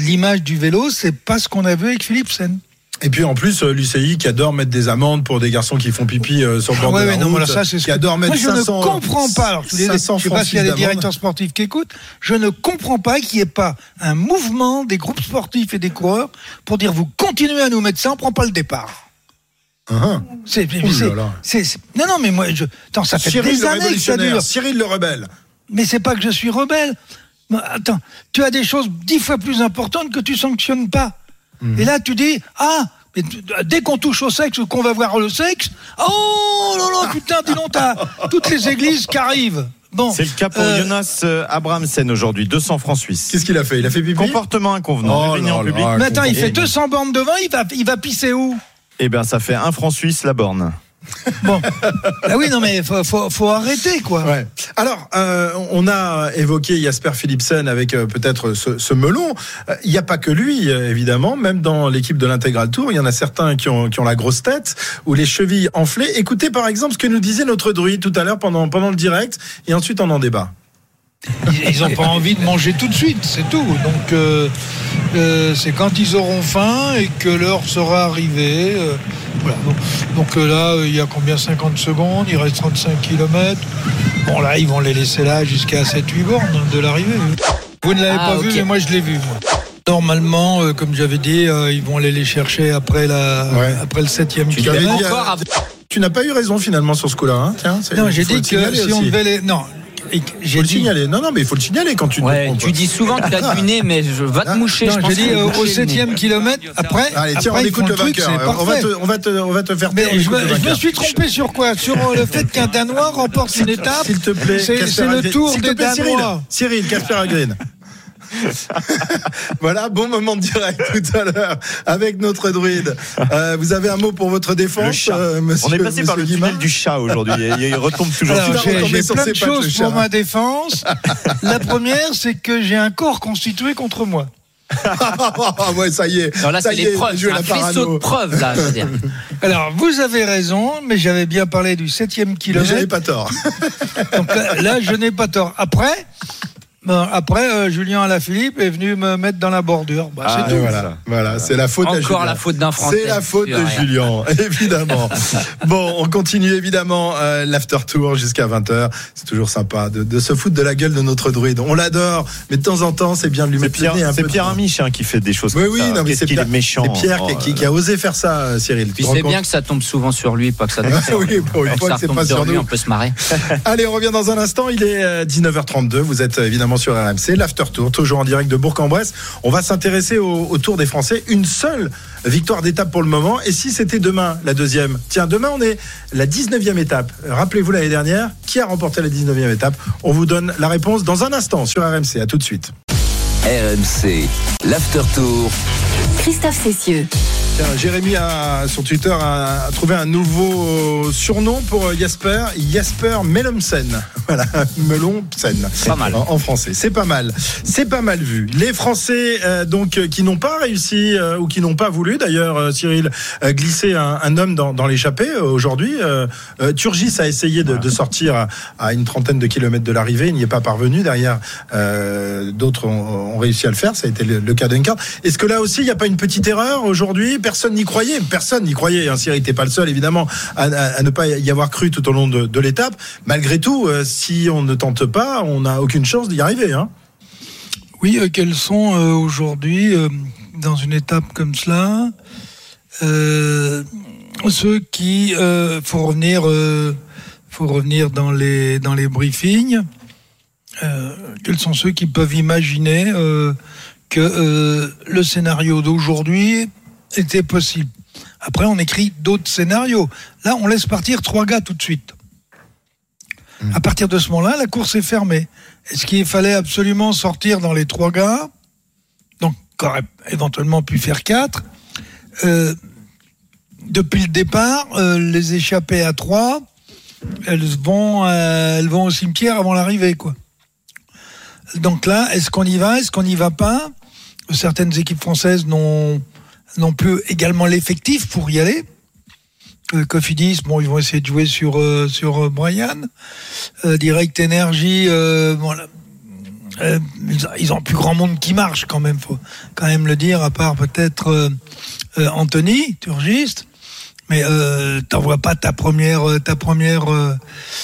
l'image du vélo, c'est pas ce qu'on a vu avec Philipsen. Et puis en plus, euh, l'UCI qui adore mettre des amendes pour des garçons qui font pipi euh, sur le bord Ah ouais, de la non, route, voilà, ça, c'est ce qui adore mettre Moi, je 500, ne comprends pas. Alors, 500 je sais pas s'il y a des directeurs sportifs qui écoutent. Je ne comprends pas qu'il n'y ait pas un mouvement des groupes sportifs et des coureurs pour dire vous continuez à nous mettre ça, on prend pas le départ. C'est- c'est- c'est- non, non, mais moi, je, attends, ça fait Cyril des années que ça dure. Cyril le rebelle. Mais c'est pas que je suis rebelle. Attends, tu as des choses dix fois plus importantes que tu sanctionnes pas. Et là, tu dis, ah, mais dès qu'on touche au sexe ou qu'on va voir le sexe, oh là là, putain, dis donc, t'as toutes les églises qui arrivent. Bon, C'est le cas pour euh, Jonas euh, Abrahamsen aujourd'hui, 200 francs suisses. Qu'est-ce qu'il a fait? Il a fait pipi? Comportement inconvenant. Oh en public. là, attends, il fait 200 bornes devant, il va, il va pisser où? Eh bien, ça fait un franc suisse la borne. Bon, ah oui, non, mais faut, faut, arrêter, quoi. Alors, euh, on a évoqué Jasper Philipsen avec euh, peut-être ce, melon. Euh, Il n'y a pas que lui, euh, évidemment. Même dans l'équipe de l'Intégral Tour, il y en a certains qui ont, qui ont la grosse tête ou les chevilles enflées. Écoutez par exemple ce que nous disait notre druide tout à l'heure pendant, pendant le direct et ensuite on en débat. Ils n'ont pas envie de manger tout de suite, c'est tout. Donc, euh, euh, c'est quand ils auront faim et que l'heure sera arrivée. euh, voilà. Donc, donc, euh, là, euh, il y a combien 50 secondes, il reste 35 km. Bon, là, ils vont les laisser là jusqu'à 7-8 bornes de l'arrivée. Vous ne l'avez Ah, pas vu, mais moi, je l'ai vu. moi. Normalement, euh, comme j'avais dit, euh, ils vont aller les chercher après, la, Ouais. après le 7e Tu l'avais kilomètre. tu n'as pas eu raison finalement sur ce coup-là. Hein Tiens, c'est- Non, j'ai dit que si on devait les. Non, j'ai le dit. signaler. Non, non, mais il faut le signaler quand tu te Ouais, trompes. tu dis souvent que t'as du nez, mais je va te moucher. Je pense j'ai dit euh, au. 7e kilomètre, après, Allez, tiens, après on écoute le vainqueur. On va, te, on, va te, on va te faire Mais je me, suis trompé sur quoi? Sur euh, le fait qu'un Danois remporte une étape S'il te plaît, C'est le tour te des Danois. Cyril, Casper Agrin. voilà, bon moment de direct tout à l'heure avec notre druide. Euh, vous avez un mot pour votre Le défense, chat. euh, monsieur On est passé par le monsieur tunnel Guimard du chat aujourd'hui. et Il retombe toujours. J'ai plein de choses pour ma défense. La première, c'est que j'ai un corps constitué contre moi. Ah ouais, ça y est. Alors là, c'est les preuves. Un faisceau de preuves, là, je veux dire. Alors, vous avez raison, mais j'avais bien parlé du septième Mais kilomètre. j'avais pas tort. Donc là, là, je n'ai pas tort. Après, après euh, Julien Alaphilippe est venu me mettre dans la bordure. Bah, c'est Et tout. voilà, voilà, c'est la faute à Encore Julien. la faute d'un Français. C'est la faute de. Julien, évidemment. bon, on continue évidemment euh, l'after tour jusqu'à 20h. C'est toujours sympa de, de se foutre de la gueule de notre druide. On l'adore, mais de temps en temps, c'est bien de lui C'est mettre le Pierre, nez un c'est peu Pierre. Amiche hein, qui fait des choses Oui, comme oui, ça. non, mais c'est qu'il Pierre, est méchant. c'est Pierre qui, Oh qui- là qui a osé faire ça, euh, Cyril. Puis c'est bien que ça tombe souvent sur lui, pas que ça tombe sur Oui, pour une fois que c'est pas sur lui, nous. on peut se marrer. Allez, on revient dans un instant. Il est euh, 19h32. Vous êtes euh, évidemment sur RMC, l'After Tour, toujours en direct de Bourg-en-Bresse. On va s'intéresser au, au Tour des Français. Une seule victoire d'étape pour le moment. Et si c'était demain la deuxième Tiens, demain on est la 19e étape. Rappelez-vous l'année dernière, qui a remporté la 19e étape? On vous donne la réponse dans un instant sur RMC. À tout de suite. RMC, l'After Tour. Christophe Cessieux. Tiens, Jérémy a, sur Twitter a, a trouvé un nouveau surnom pour Jasper, Jasper Melomsen. Voilà, Melomsen. Pas mal. En, en français, c'est pas mal. C'est pas mal vu. Les Français euh, donc euh, qui n'ont pas réussi euh, ou qui n'ont pas voulu, d'ailleurs, euh, Cyril, euh, glisser un, un homme dans, dans l'échappée euh, aujourd'hui. Euh, euh, Turgis a essayé de, de sortir à, à une trentaine de kilomètres de l'arrivée, il n'y est pas parvenu. Derrière, euh, d'autres ont, ont réussi à le faire. Ça a été le, le cas d'Uncard. Est-ce que là aussi, il n'y a pas une petite erreur aujourd'hui? Personne n'y croyait. Personne n'y croyait. Hein. Cyril n'était pas le seul, évidemment, à, ne pas y avoir cru tout au long de, l'étape. Malgré tout, euh, si on ne tente pas, on n'a aucune chance d'y arriver. Hein. Oui, euh, quels sont euh, aujourd'hui, dans une étape comme cela, ceux qui, euh, faut revenir, faut revenir dans les dans les briefings. quels sont ceux qui peuvent imaginer que le scénario d'aujourd'hui était possible Après, on écrit d'autres scénarios. Là, on laisse partir trois gars tout de suite. À partir de ce moment-là, la course est fermée. Est-ce qu'il fallait absolument sortir dans les trois gars Donc, qu'aurait éventuellement pu faire quatre. Euh, depuis le départ, euh, les échappées à trois, elles vont, euh, elles vont au cimetière avant l'arrivée, quoi. Donc là, est-ce qu'on y va Est-ce qu'on n'y va pas? Certaines équipes françaises n'ont n'ont plus également l'effectif pour y aller. Euh, Cofidis, bon, ils vont essayer de jouer sur euh, sur euh, Brian. Direct Energy, euh, ils ont- plus grand monde qui marche quand même, faut quand même le dire, à part peut-être Anthony, turgiste. Mais euh, t'envoies pas ta première, euh, ta première, euh,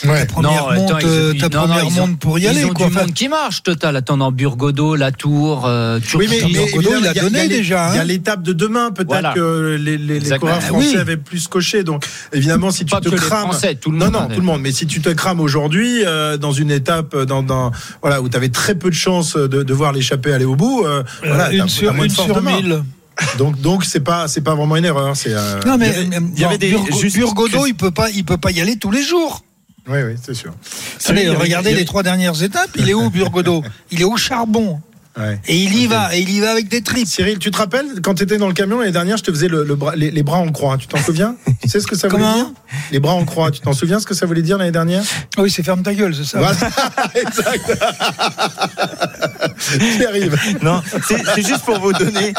ta première attends, monte, ils ont- euh, ils- ta non, non, première ils ont- monte pour y ils aller. ont quoi. du Enfin, monde qui marche, total. Attendant Burgodo, Latour, euh, Oui, mais, mais Burgodo, il a y donné les- déjà, Il y a hein. l'étape de demain, peut-être Voilà. que les, les, les coureurs Ah français oui. avaient plus coché. Donc, évidemment, si tu Pas te que les crames. Français, tout le non, monde non, avait. tout le monde. Mais si tu te crames aujourd'hui, euh, dans une étape dans, dans, voilà, où tu avais très peu de chances de, de voir l'échapper aller au bout, euh, voilà, une sur, une sur mille. Donc, donc c'est pas, c'est pas vraiment une erreur. C'est, euh, Non mais il y avait- euh, il y avait bon, des- Burgo- juste- Burgodo, il peut pas, il peut pas y aller tous les jours. Oui, oui, c'est sûr. Allez, avait- regardez avait- les trois dernières étapes. Il est où Burgodo Il est au charbon. Ouais. Et il y va, et il y va avec des tripes. Cyril, tu te rappelles quand tu étais dans le camion l'année dernière, je te faisais le, le bras- les, les bras en croix. Tu t'en souviens Tu sais ce que ça voulait Comment dire Les bras en croix. Tu t'en souviens ce que ça voulait dire l'année dernière Ah oui, c'est ferme ta gueule, c'est ça. Voilà, exact. J'y arrive. Non, c'est juste pour vous donner,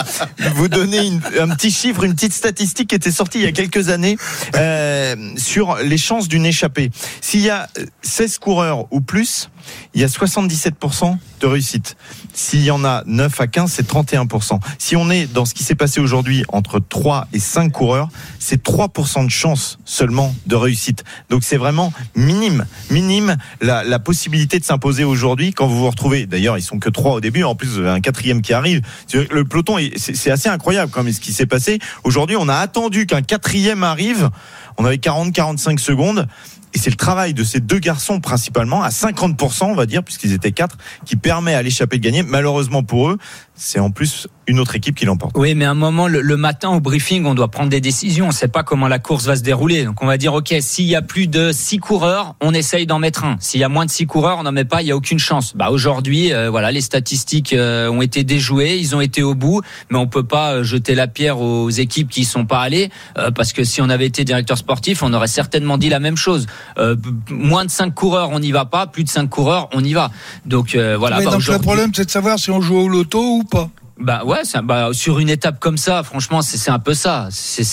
vous donner une- un petit chiffre, une petite statistique qui était sortie il y a quelques années euh, sur les chances d'une échappée. S'il y a euh, 16 coureurs ou plus, il y a 77% de réussite. S'il y en a 9 à 15, c'est 31%. Si on est dans ce qui s'est passé aujourd'hui entre 3 et 5 coureurs, c'est 3% de chance seulement de réussite. Donc c'est vraiment minime, minime la, la possibilité de s'imposer aujourd'hui quand vous vous retrouvez. D'ailleurs, ils sont que 3 au début, en plus un quatrième qui arrive. Le peloton, est- c'est c'est assez incroyable quand même ce qui s'est passé. Aujourd'hui, on a attendu qu'un quatrième arrive. On avait 40-45 secondes. Et c'est le travail de ces deux garçons principalement, à 50%, on va dire, puisqu'ils étaient quatre, qui permet à l'échappée de gagner. Malheureusement pour eux, c'est en plus une autre équipe qui l'emporte. Oui, mais à un moment, le, le matin au briefing, on doit prendre des décisions. On ne sait pas comment la course va se dérouler. Donc on va dire, OK, s'il y a plus de six coureurs, on essaye d'en mettre un. S'il y a moins de six coureurs, on n'en met pas, il n'y a aucune chance. Bah, aujourd'hui, euh, voilà, les statistiques euh, ont été déjouées, ils ont été au bout, mais on peut pas euh, jeter la pierre aux équipes qui sont pas allées, euh, parce que si on avait été directeur sportif, on aurait certainement dit la même chose. Euh, moins de cinq coureurs, on n'y va pas. Plus de cinq coureurs, on y va. Donc euh, voilà. Mais bah, donc le problème, c'est de savoir si on joue au loto ou pas. Bah ouais, un- bah, sur une étape comme ça, franchement, c'est un peu ça. C'est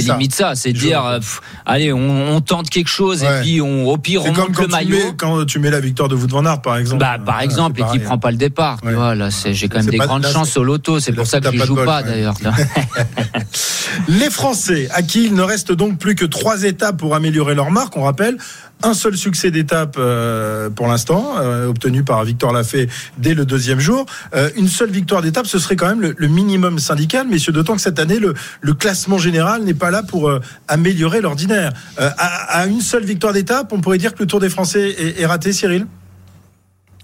limite ça. C'est dire, euh, pff, allez, on, on tente quelque chose Ouais. et puis on, au pire, on monte quand le maillot. mets, quand tu mets la victoire de Wout van Aert, par exemple. Bah, par Voilà, exemple, et qui prend pas le départ. Ouais. Tu vois, là, c'est- j'ai quand même des pas- grandes là, chances au loto. C'est pour ça que je joue bol, pas, ouais. d'ailleurs. Les Français, à qui il ne reste donc plus que trois étapes pour améliorer leur marque, on rappelle. Un seul succès d'étape euh, pour l'instant, euh, obtenu par Victor Lafay dès le deuxième jour. Euh, une seule victoire d'étape, ce serait quand même le, le minimum syndical, messieurs, d'autant que cette année, le, le classement général n'est pas là pour améliorer l'ordinaire. À, à une seule victoire d'étape, on pourrait dire que le Tour des Français est, est raté, Cyril?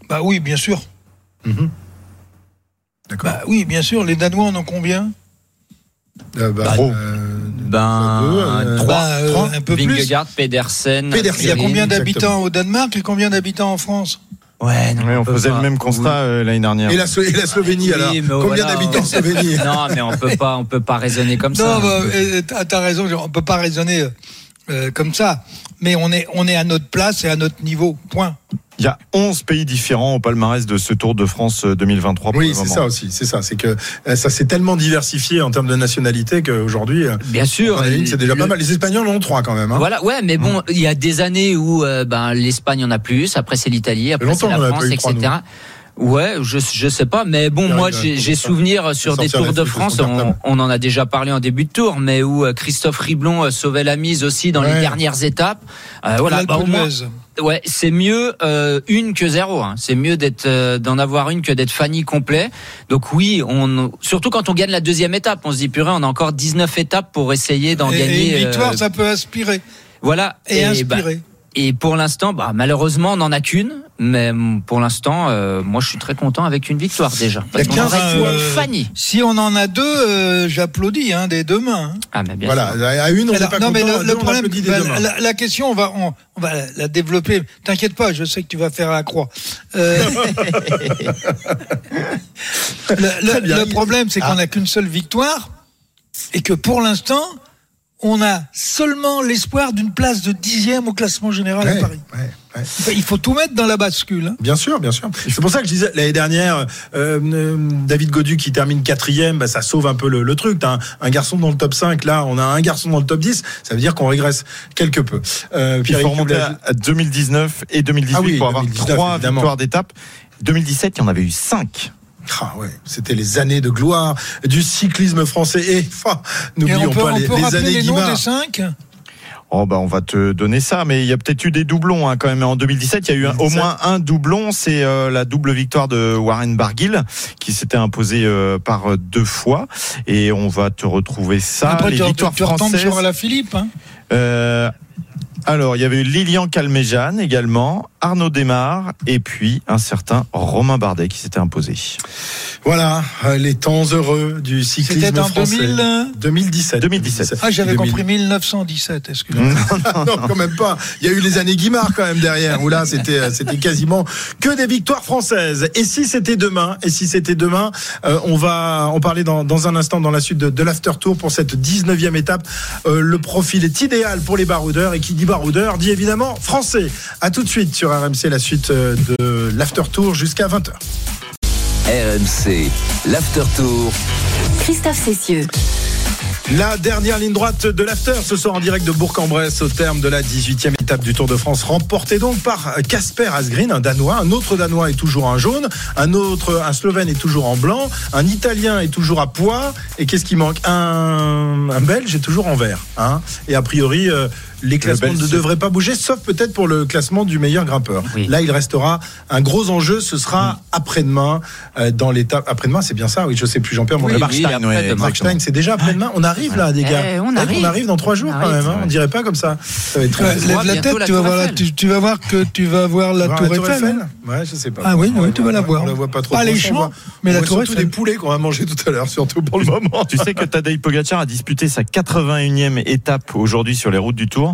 Bah oui, bien sûr. D'accord. Bah oui, bien sûr. Les Danois en ont combien? Bah, euh, Ben, deux, euh, trois. Bah, euh. Un peu plus. Pedersen. Pedersen. Il y a combien d'habitants au Danemark et combien d'habitants en France? Ouais, non, on faisait pas. le même constat euh, l'année dernière. et, la, et la Slovénie, Oui, alors Combien voilà, d'habitants en Slovénie? Non, mais on peut pas, on peut pas raisonner comme ça. Non, bah, euh, t'as t'as raison. On peut pas raisonner euh, comme ça. Mais on est, on est à notre place et à notre niveau. Point. Il y a 11 pays différents au palmarès de ce Tour de France euh, 2023 pour Oui, c'est ça aussi. C'est ça. C'est que euh, ça s'est tellement diversifié en termes de nationalité qu'aujourd'hui, euh, Bien sûr. en a une, c'est déjà le- pas mal. Les Espagnols en ont trois quand même. Hein. Voilà, ouais, mais bon, il y a des années où euh, ben l'Espagne en a plus, après c'est l'Italie, après c'est la France, trois, etc. Ouais, je je sais pas, mais bon, moi j'ai souvenir sur des Tours de France, on, on en a déjà parlé en début de tour, mais où euh, Christophe Riblon euh, sauvait la mise aussi dans Ouais. les dernières étapes. Euh, voilà, bah, au moins, ouais, c'est mieux euh, une que zéro. Hein. C'est mieux d'être euh, d'en avoir une que d'être Fanny complet. Donc oui, on surtout quand on gagne la deuxième étape, on se dit purée, on a encore 19 étapes pour essayer d'en Et, gagner. et une victoire, euh, ça peut aspirer voilà. et, bah, inspirer. Et pour l'instant, bah, malheureusement, on n'en a qu'une. Mais pour l'instant, euh, moi, je suis très content avec une victoire déjà. Parce qu'on 15 aurait pu fois, être euh, Fanny. Si on en a deux, euh, j'applaudis hein, des deux mains. hein. Ah, mais bien Voilà. sûr. À une, on n'est pas non, mais content. le, à le deux, problème, bah, la, la question, on va, on, on va la, développer. T'inquiète pas, je sais que tu vas faire la croix. Euh, le, le- problème, c'est qu'on Ah. n'a qu'une seule victoire et que pour l'instant, on a seulement l'espoir d'une place de dixième au classement général Ouais, à Paris. ouais, ouais. Enfin, Il faut tout mettre dans la bascule. hein. Bien sûr, bien sûr. C'est pour ça que je disais l'année dernière, euh, euh, David Godu qui termine quatrième, bah, ça sauve un peu le, le truc. T'as un, un garçon dans le top 5, là, on a un garçon dans le top 10, ça veut dire qu'on régresse quelque peu. Euh, Puis il faut remonter à à 2019 et 2018 Ah oui, pour avoir 2019, trois évidemment. victoires d'étape. 2017, il y en avait eu 5. Ah ouais, c'était les années de gloire du cyclisme français. Et enfin, n'oublions on peut, pas on les, peut les rappeler années les noms des cinq? Oh bah on va te donner ça, mais il y a peut-être eu des doublons hein, quand même. En 2017, il y a eu un- au 2017. moins un doublon. C'est euh, la double victoire de Warren Barguil qui s'était imposé euh, par euh, deux fois. Et on va te retrouver ça. Après, les tu, victoires tu françaises. sur la Philippe. Hein. Euh, alors, il y avait eu Lilian Calmejane également, Arnaud Desmar et puis un certain Romain Bardet qui s'était imposé. Voilà, euh, les temps heureux du cyclisme C'était en français. 2000, euh 2017. 2017. Ah, j'avais 2000. compris 1917, excusez-moi. non, quand même pas. Il y a eu les années Guimard quand même derrière, où là c'était euh, c'était quasiment que des victoires françaises. Et si c'était demain, et si c'était demain, euh, on va en parler dans, dans un instant dans la suite de, de l'after tour pour cette 19e étape. Euh, le profil est idéal pour les baroudeurs et qui dit baroudeur dit évidemment français. À tout de suite sur RMC la suite euh, de l'after tour jusqu'à 20h. RMC, l'After Tour. Christophe Cessieux. La dernière ligne droite de l'after ce soir en direct de Bourg-en-Bresse au terme de la 18e étape du Tour de France remportée donc par Casper Asgreen, un Danois. Un autre Danois est toujours en jaune, un autre, un Slovène est toujours en blanc, un Italien est toujours à poids. Et qu'est-ce qui manque? Un, un Belge est toujours en vert. Hein et a priori, euh, les classements ne devraient pas bouger, sauf peut-être pour le classement du meilleur grimpeur. Oui. Là, il restera un gros enjeu. Ce sera après-demain euh, dans l'étape. Après-demain, c'est bien ça. Oui, je sais plus. Jean-Pierre, mon Oui, Markstein, ouais, c'est déjà après-demain. On arrive là, les gars. Eh, on savez qu'on arrive. arrive dans trois jours On quand arrive, même. hein. On ouais. dirait pas comme ça. Ça va être très Ouais, bien. lève voit la tête, la tu vas, Tour voir la- Eiffel. tu, tu vas voir que tu vas voir la Voir Tour Eiffel. hein. Ouais, je sais pas. Ah oui, On oui, la tu vas la voir. On la voit pas trop. Pas les On champs, mais on la Tour surtout Eiffel. des poulets qu'on va manger tout à l'heure, surtout pour le moment. Tu sais que Tadej Pogacar a disputé sa 81e étape aujourd'hui sur les routes du Tour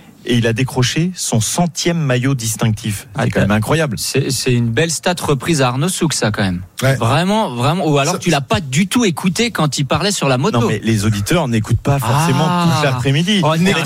et il a décroché son centième maillot distinctif. Ah, C'est quand même incroyable. C'est une belle stat reprise à Arnaud Souk, ça, quand même. Ouais. Vraiment, vraiment. Ou alors tu l'as pas du tout écouté quand il parlait sur la moto. Non, mais les auditeurs n'écoutent pas forcément Ah. toute l'après-midi. Oh, il allait,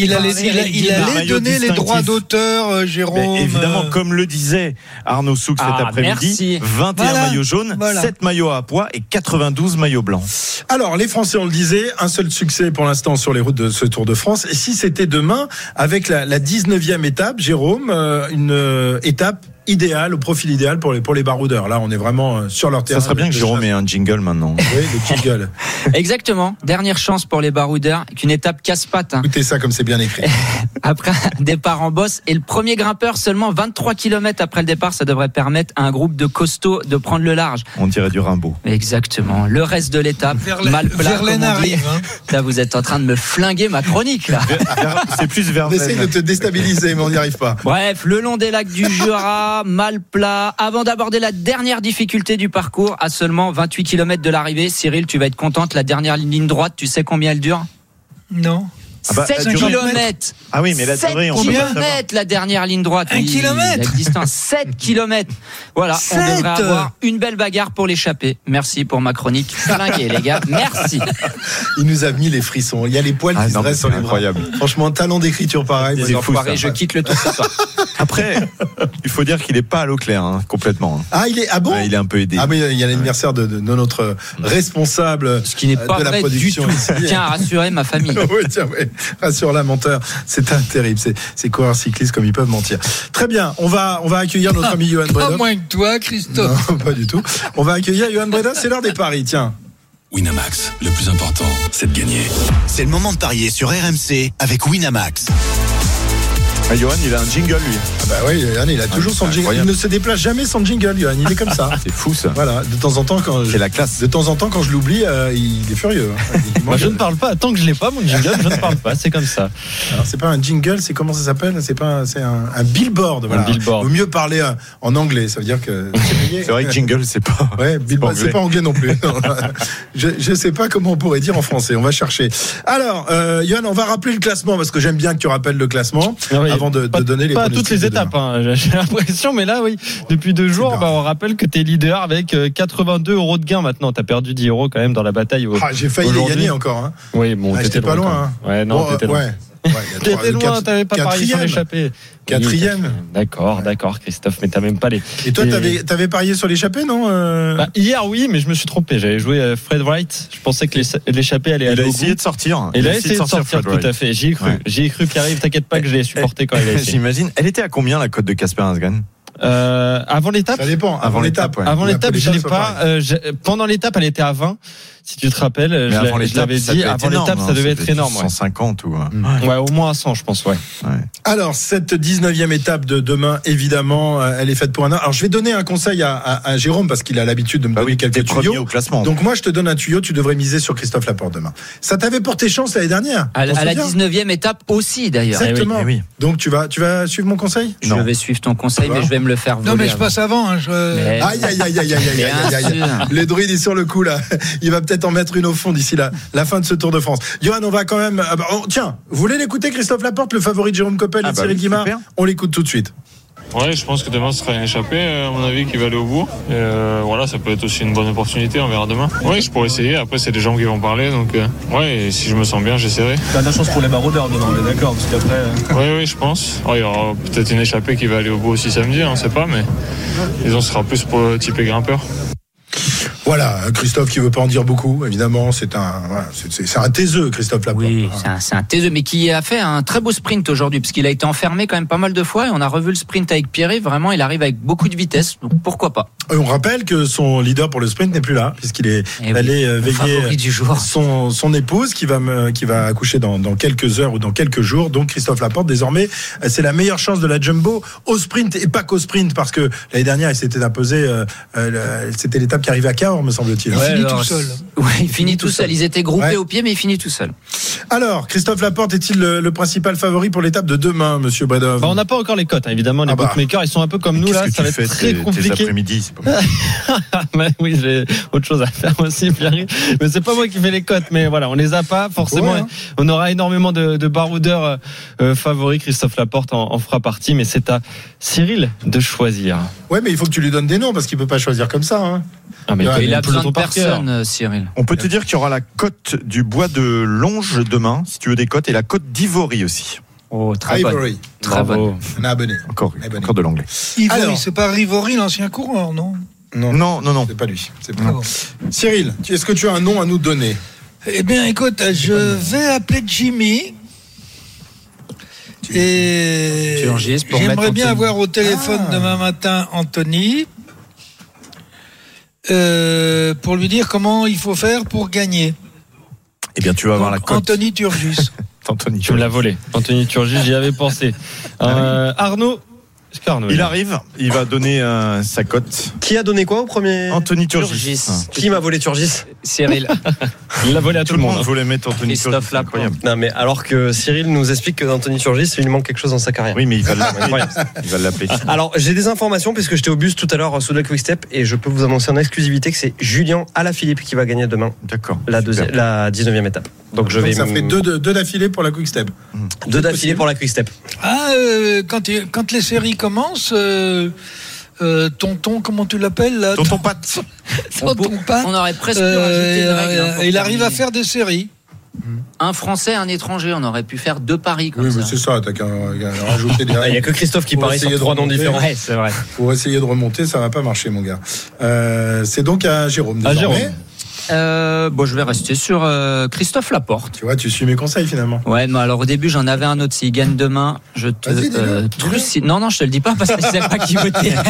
il allait- il allait donner les droits d'auteur, euh, Jérôme. Mais évidemment, euh, comme le disait Arnaud Souk cet Ah, après-midi, merci. 21 Voilà, maillots jaunes, voilà. 7 maillots à poids et 92 maillots blancs. Alors, les Français, on le disait, un seul succès pour l'instant sur les routes de ce Tour de France. Et si c'était demain, avec la, la 19e étape, Jérôme, euh, une euh, étape idéale, au profil idéal pour les, pour les baroudeurs. Là, on est vraiment euh, sur leur terrain. Ça serait bien que Jérôme ait un jingle maintenant. Oui, le jingle. Exactement. Dernière chance pour les baroudeurs. Qu'une étape casse-patte. hein. Écoutez ça comme c'est bien écrit. Après un départ en bosse et le premier grimpeur seulement 23 km après le départ, ça devrait permettre à un groupe de costauds de prendre le large. On dirait du Rimbaud. Exactement. Le reste de l'étape, Verlaine- mal plat. Verlaine arrive, hein. Là, vous êtes en train de me flinguer ma chronique là. C'est plus vers On essaye de te déstabiliser, mais on n'y arrive pas. Bref, le long des lacs du Jura, mal plat, avant d'aborder la dernière difficulté du parcours, à seulement 28 km de l'arrivée. Cyril, tu vas être contente, la dernière ligne droite, tu sais combien elle dure? Non. Ah bah, 7 la durée- km Ah oui, mais la 7 durée, on peut pas savoir. km la dernière ligne droite. Un Oui, kilomètre La distance, 7 km. Voilà, on Sept devrait avoir une belle bagarre pour l'échapper. Merci pour ma chronique flinguée, les gars. Merci. Il nous a mis les frissons. Il y a les poils Ah qui se non, dressent mais sur c'est les bras. incroyable. Franchement, talent d'écriture pareil. C'est moi, fou, Enfoiré, ça. je quitte le ce soir. Après, il faut dire qu'il est pas à l'eau claire, hein, complètement. Ah, il est, ah bon? Ouais, il est un peu aidé. Ah, mais il y a l'anniversaire de, de- de notre responsable. Ce qui n'est pas de la vrai du production tout. ici. Je tiens à rassurer ma famille. oui, tiens, ouais. Rassure la menteur. C'est un terrible. C'est, c'est coureurs cyclistes comme ils peuvent mentir. Très bien. On va, on va accueillir notre ami Johan Pas Breda. moins que toi, Christophe. Non, pas du tout. On va accueillir Johan Breda. C'est l'heure des paris. Tiens. Winamax, le plus important, c'est de gagner. C'est le moment de parier sur RMC avec Winamax. Ah, Johan, il a un jingle, lui. Ah bah oui, Johan, il a toujours son jingle. Il ne se déplace jamais sans jingle, Johan. Il est comme ça. C'est fou, ça. Voilà. De temps en temps, quand je, la classe. de temps en temps, quand je l'oublie, euh, il est furieux. hein. Il je ne parle pas. Tant que je l'ai pas, mon jingle, je ne parle pas. C'est comme ça. Alors c'est pas un jingle, c'est comment ça s'appelle? C'est pas, un- c'est un, un billboard. Voilà. billboard. Vaut mieux parler euh, en anglais, ça veut dire que c'est vrai que jingle, c'est pas. Ouais, billboard, c'est pas anglais non plus. Non, je, je sais pas comment on pourrait dire en français. On va chercher. Alors, euh, Johan, on va rappeler le classement parce que j'aime bien que tu rappelles le classement Ah oui, avant de, de pas, donner les pas toutes les étapes, hein, j'ai l'impression, mais là, oui, depuis deux jours, bah, on rappelle que tu es leader avec euh, 82 euros de gain maintenant. Tu as perdu 10 euros quand même dans la bataille. Ah, j'ai failli les gagner encore. Hein. Oui, bon, Ah, t'étais j'étais pas loin. même. Ouais, non, t'étais euh, loin. ouais. Ouais, T'étais loin, t'avais pas parié sur l'échappée. Quatrième. Oui, D'accord, d'accord, Christophe, mais t'as même pas les. Et toi, t'avais, t'avais parié sur l'échappée, non euh Bah, hier, oui, mais je me suis trompé. J'avais joué euh, Fred Wright. Je pensais que l'écha- l'échappée allait Il aller a essayé de sortir. Et il a essayé de sortir, Fred tout Wright. à fait. J'y ai cru. Ouais. J'y ai cru, Pierre-Yves. T'inquiète pas que je l'ai supporté quand il a essayé. J'imagine. Elle était à combien la cote de Casper Asgreen Euh, avant l'étape? Ça dépend. Avant, l'étape. Avant l'étape, je l'ai pas. euh, pendant l'étape, elle était à 20 si tu te rappelles, je l'avais dit, avant l'étape, ça devait être énorme. 150 ou. Ouais, au moins 100, je pense, ouais. Alors, cette 19e étape de demain, évidemment, euh, elle est faite pour un an. Alors, je vais donner un conseil à, Jérôme, parce qu'il a l'habitude de me donner quelques tuyaux. au classement. Donc, moi, je te donne un tuyau, tu devrais miser sur Christophe Laporte demain. Ça t'avait porté chance l'année dernière. À, la 19e étape aussi, d'ailleurs. Exactement. Donc, tu vas, tu vas suivre mon conseil? Je vais suivre ton conseil, mais je vais me le faire voler. Non, mais je passe avant. Hein, aïe, aïe, aïe, aïe, aïe, aïe, aïe. Les druides, ils sont le coup, là. Il va peut-être en mettre une au fond d'ici la, la fin de ce Tour de France. Johan, on va quand même. ah bah, oh, tiens, vous voulez l'écouter, Christophe Laporte, le favori de Jérôme Coppel et Ah de bah Cyril oui, Guimard. On l'écoute tout de suite. Ouais, je pense que demain ce sera une échappée, euh, à mon avis, qui va aller au bout. Et, euh, voilà, ça peut être aussi une bonne opportunité, on verra demain. Oui, je pourrais essayer. Après, c'est des gens qui vont parler, donc euh, ouais, et si je me sens bien, j'essaierai. T'as de la chance pour les baroudeurs demain, on est d'accord, parce qu'après. euh, Oui, oui, je pense. Il y aura peut-être une échappée qui va aller au bout aussi samedi, on sait pas, mais disons, ce sera plus pour le type les grimpeurs. Voilà, Christophe qui veut pas en dire beaucoup, évidemment, c'est un, voilà, c'est- un taiseux, Christophe Laporte. Oui, c'est un, un taiseux, mais qui a fait un très beau sprint aujourd'hui, parce qu'il a été enfermé quand même pas mal de fois, et on a revu le sprint avec Pierre. Vraiment, il arrive avec beaucoup de vitesse, donc pourquoi pas Et on rappelle que son leader pour le sprint n'est plus là, puisqu'il est Eh oui, allé euh, le veiller du jour. son, son épouse qui va, me, qui va accoucher dans, dans quelques heures ou dans quelques jours. Donc Christophe Laporte, désormais, c'est la meilleure chance de la Jumbo au sprint et pas qu'au sprint, parce que l'année dernière, il s'était imposé, euh, euh, c'était l'étape qui arrivait à Cahors me semble-t-il. Il finit alors, tout seul. Ouais, il finit tout seul. Ils étaient groupés Ouais. au pied, mais il finit tout seul. Alors, Christophe Laporte est-il le, le principal favori pour l'étape de demain, monsieur Bredov? Bah, on n'a pas encore les cotes, hein, évidemment. Les Ah bah. bookmakers, ils sont un peu comme nous Qu'est-ce là. que Ça tu va fais être très compliqué. après-midi c'est pas- Bah oui, j'ai autre chose à faire aussi, Pierre. Mais c'est pas moi qui fais les cotes, mais voilà, on les a pas forcément. Ouais, hein. On aura énormément de, de baroudeurs euh, euh, favoris. Christophe Laporte en, en fera partie, mais c'est à Cyril de choisir. Ouais, mais il faut que tu lui donnes des noms parce qu'il peut pas choisir comme ça. Hein. Ah, mais Ouais, connaît Il a peloton de personne, euh, Cyril. On peut te dire qu'il y aura la côte du bois de Longe demain, si tu veux des côtes, et la côte d'Ivory aussi. Oh, très bonne. Ivory. Très bonne. Bravo. On a abonné. Encore, ben, encore de l'anglais. Ivory, c'est pas Rivory, l'ancien coureur, non? Non, Non, non, non. c'est pas lui. C'est pas Ah. Cyril, tu- est-ce que tu as un nom à nous donner? Eh bien, écoute, je vais appeler Jimmy. Et Tu j'aimerais bien avoir au téléphone Ah. demain matin Anthony euh, pour lui dire comment il faut faire pour gagner. Eh bien, tu vas avoir la côte. Anthony Turgis. Anthony. Tu me l'as volé. Anthony Turgis, j'y avais pensé. Euh, Arnaud. Il arrive, il va donner euh, sa cote. Qui a donné quoi au premier Anthony Turgis. Turgis. Ah. Qui m'a volé Turgis Cyril. Il l'a volé à Tout le monde voulait mettre Anthony Christophe Turgis. incroyable. Non, mais alors que Cyril nous explique que Anthony Turgis, il lui manque quelque chose dans sa carrière. Oui, mais il va l'appeler. Incroyable. Il va l'appeler. Alors, j'ai des informations puisque j'étais au bus tout à l'heure euh, sous la Quick Step et je peux vous annoncer en exclusivité que c'est Julien Alaphilippe qui va gagner demain D'accord. la, deuxième, la 19e étape. Donc, je vais ça fait deux, deux, deux d'affilée pour la Quick Step. deux d'affilée pour la Quick Step. Ah, euh, quand, les séries commencent, euh, euh, tonton, comment tu l'appelles là? Tonton Pat. Tonton Pat, On aurait presque euh, une règle. hein, il arrive à faire des séries. un Français, un étranger. On aurait pu faire deux paris comme Oui, mais ça. c'est ça, t'as qu'à rajouter des Ah, Il n'y a que Christophe qui parie sur de trois noms différents. Ouais, c'est vrai. Pour essayer de remonter, ça va pas marcher, mon gars. Euh, c'est donc à Jérôme. À. Jérôme. Euh, bon, je vais rester sur euh, Christophe Laporte. Tu vois, tu suis mes conseils finalement. Ouais, mais alors au début j'en avais un autre. S'il gagne demain, je te euh, trucie- Non, non, je te le dis pas parce que je sais pas qui voter.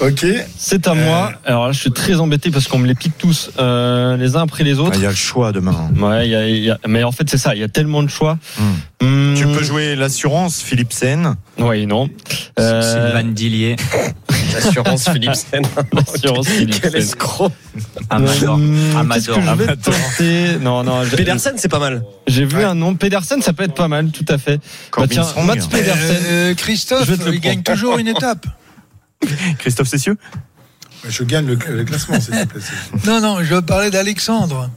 Ok. C'est à moi. Alors là, je suis très embêté parce qu'on me les pique tous euh, les uns après les Ah, autres. Il y a le choix demain. Ouais, il y a- il y a- mais en fait, c'est ça. Il y a tellement de choix. Hmm. Tu peux jouer l'assurance, Philippe Sen. Oui, non. Euh, Sylvain Dillier, Assurance Philipsen. L'assurance Philippe Quel escroc. Amador. Qu'est-ce Amador. que je vais Amador. tenter Non, non. je- Pedersen, c'est pas mal. J'ai vu un nom. Pedersen, ça peut être pas mal, tout à fait. Bah, tiens. Mats Pedersen. Euh, Christophe, Je te le il gagne toujours une étape. Christophe Cessieux. Je gagne le, le classement, s'il te plaît. Non, non, je parlais d'Alexandre.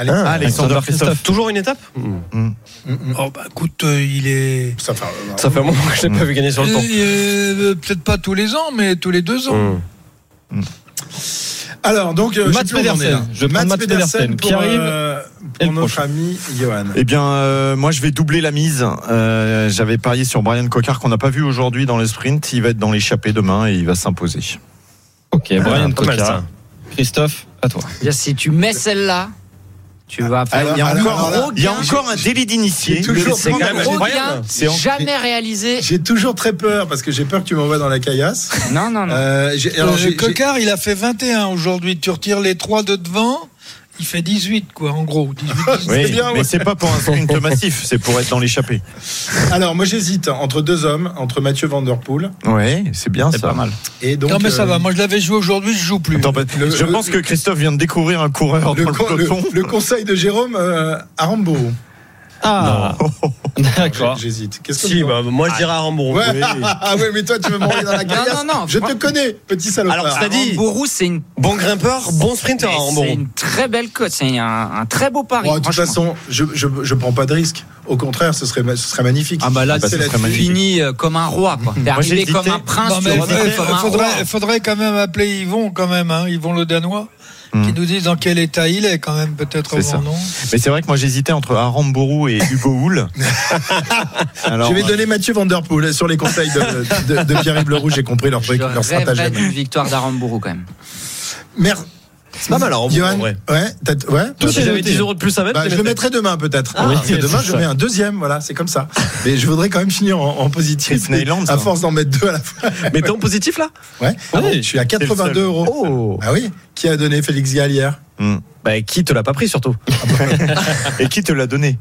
Allez. Ah, Alexander Alexander Christophe. Toujours une étape Oh, bah écoute, euh, il est. Ça fait, Ça fait un moment que je l'ai pas vu gagner sur le temps. Euh, euh, Peut-être pas tous les ans, mais tous les deux ans. Alors, donc, euh, Mats Pedersen. Je prends Mats Pedersen, pour, qui arrive euh, pour notre prochain. ami Johan. Eh bien, euh, moi, je vais doubler la mise. Euh, J'avais parié sur Brian Cocard qu'on n'a pas vu aujourd'hui dans le sprint. Il va être dans l'échappée demain et il va s'imposer. Ok, Brian Cocard. ça. Christophe, à toi. Si tu mets celle-là, tu vas faire alors, Il y a alors, encore, alors là, il y a j'ai- encore un délit d'initié. C'est incroyable. jamais réalisé. J'ai toujours très peur parce que j'ai peur que tu m'envoies dans la caillasse. Non, non, non. Euh, alors, Cocard, il a fait 21 aujourd'hui. Tu retires les trois de devant, il fait 18, quoi, en gros. 18, 19. Oui, C'est bien, mais ouais. c'est pas pour un sprint massif, c'est pour être dans l'échappée. alors, moi, j'hésite entre deux hommes, entre Mathieu Van Der Poel Ouais, c'est bien C'est ça. pas mal. et donc. non, mais ça euh, va. Moi, je l'avais joué aujourd'hui, je joue plus. Attends, bah, Le- je le- pense que Christophe vient de découvrir un coureur Le, dans le con- le- peloton. le conseil de Jérôme euh, à Rambo. Ah, d'accord. J'hésite. Qu'est-ce que Si, tu bah, moi je dirais à Rambourg. Ouais. Ah ouais, mais toi, tu veux m'envoyer dans la Non, caillasse non, non. Je te connais, petit salopard. Alors, cela dit- Bourou, c'est une, Bon grimpeur, bon sprinter c'est une très belle cote. C'est un, un très beau pari. Bon, de toute façon, je, je, je prends pas de risque. Au contraire, ce serait, ce serait magnifique. Ah bah là, Ah bah, c'est ce serait tu magnifique. finis euh, comme un roi. quoi. T'es arrivé comme un prince, Non, il faudrait quand même appeler Yvon, quand même, hein, Yvon le Danois, Hmm. qui nous dise dans quel état il est, quand même, peut-être avant, non Mais c'est vrai que moi j'hésitais entre Arambourou et Hugo Hull. Alors, je vais donner Mathieu Van Der Poel sur les conseils de, de, de Pierre-Yves Leroux. J'ai compris leur, Je leur stratagème. d'une victoire d'Arambourou quand même. Merci. C'est pas mal à Rambourg, Johan, ouais, ouais. Est j'avais noté. 10 euros de plus à mettre, Bah, je le mettrai demain peut-être. Ah, oui, demain, je mets un deuxième. Voilà, c'est comme ça. Mais je voudrais quand même finir en, en positif. Ça. à force d'en mettre deux à la fois. Mais t'es en positif là? Ouais. Oui. je suis à le 82 seul. euros. Oh Ah oui. Qui a donné Félix Gall hier Bah, qui te l'a pas pris surtout Et qui te l'a donné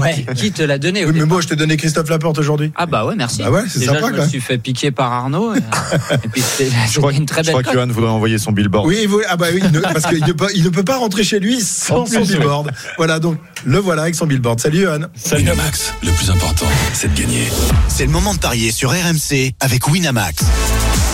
Ouais, qui te l'a donné Oui, mais moi, je t'ai donné Christophe Laporte aujourd'hui. Ah bah ouais, merci. Bah ouais, c'est Déjà, sympa, je me suis fait piquer par Arnaud. Et, et puis c'était Je crois, une très je belle crois que cote. Johan voudrait envoyer son billboard. Oui, vous- ah bah oui, ne- parce qu'il ne, il ne peut pas rentrer chez lui sans plus, son oui. billboard. Voilà, donc le voilà avec son billboard. Salut, Johan. Winamax, le plus important, c'est de gagner. C'est le moment de parier sur RMC avec Winamax.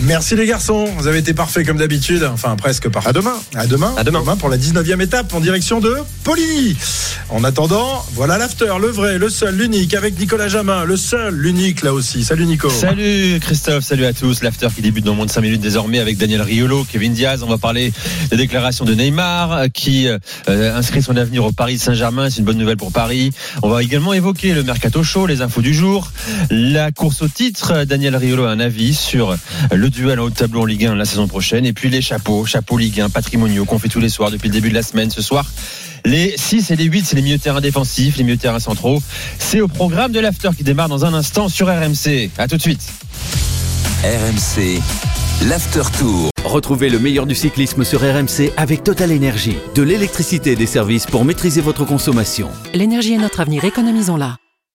Merci les garçons, vous avez été parfaits comme d'habitude, enfin presque parfaits. À demain. À demain. À demain. pour la 19e étape en direction de Poligny. En attendant, voilà l'after, le vrai, le seul, l'unique, avec Nicolas Jamin, le seul, l'unique là aussi. Salut Nico. Salut Christophe, salut à tous. L'after qui débute dans moins de 5 minutes désormais avec Daniel Riolo, Kevin Diaz. On va parler des déclarations de Neymar euh, qui euh, inscrit son avenir au Paris Saint-Germain. C'est une bonne nouvelle pour Paris. On va également évoquer le mercato chaud, les infos du jour, la course au titre. Daniel Riolo a un avis sur le duel en haut de tableau en Ligue 1 la saison prochaine. Et puis les chapeaux, chapeaux Ligue 1 patrimoniaux qu'on fait tous les soirs depuis le début de la semaine. Ce soir, les 6 et les 8, c'est les milieux de terrain défensifs, les milieux de terrain centraux. C'est au programme de l'after qui démarre dans un instant sur RMC. À tout de suite. RMC, l'after tour. Retrouvez le meilleur du cyclisme sur RMC avec Total Énergie. De l'électricité et des services pour maîtriser votre consommation. L'énergie est notre avenir, économisons-la.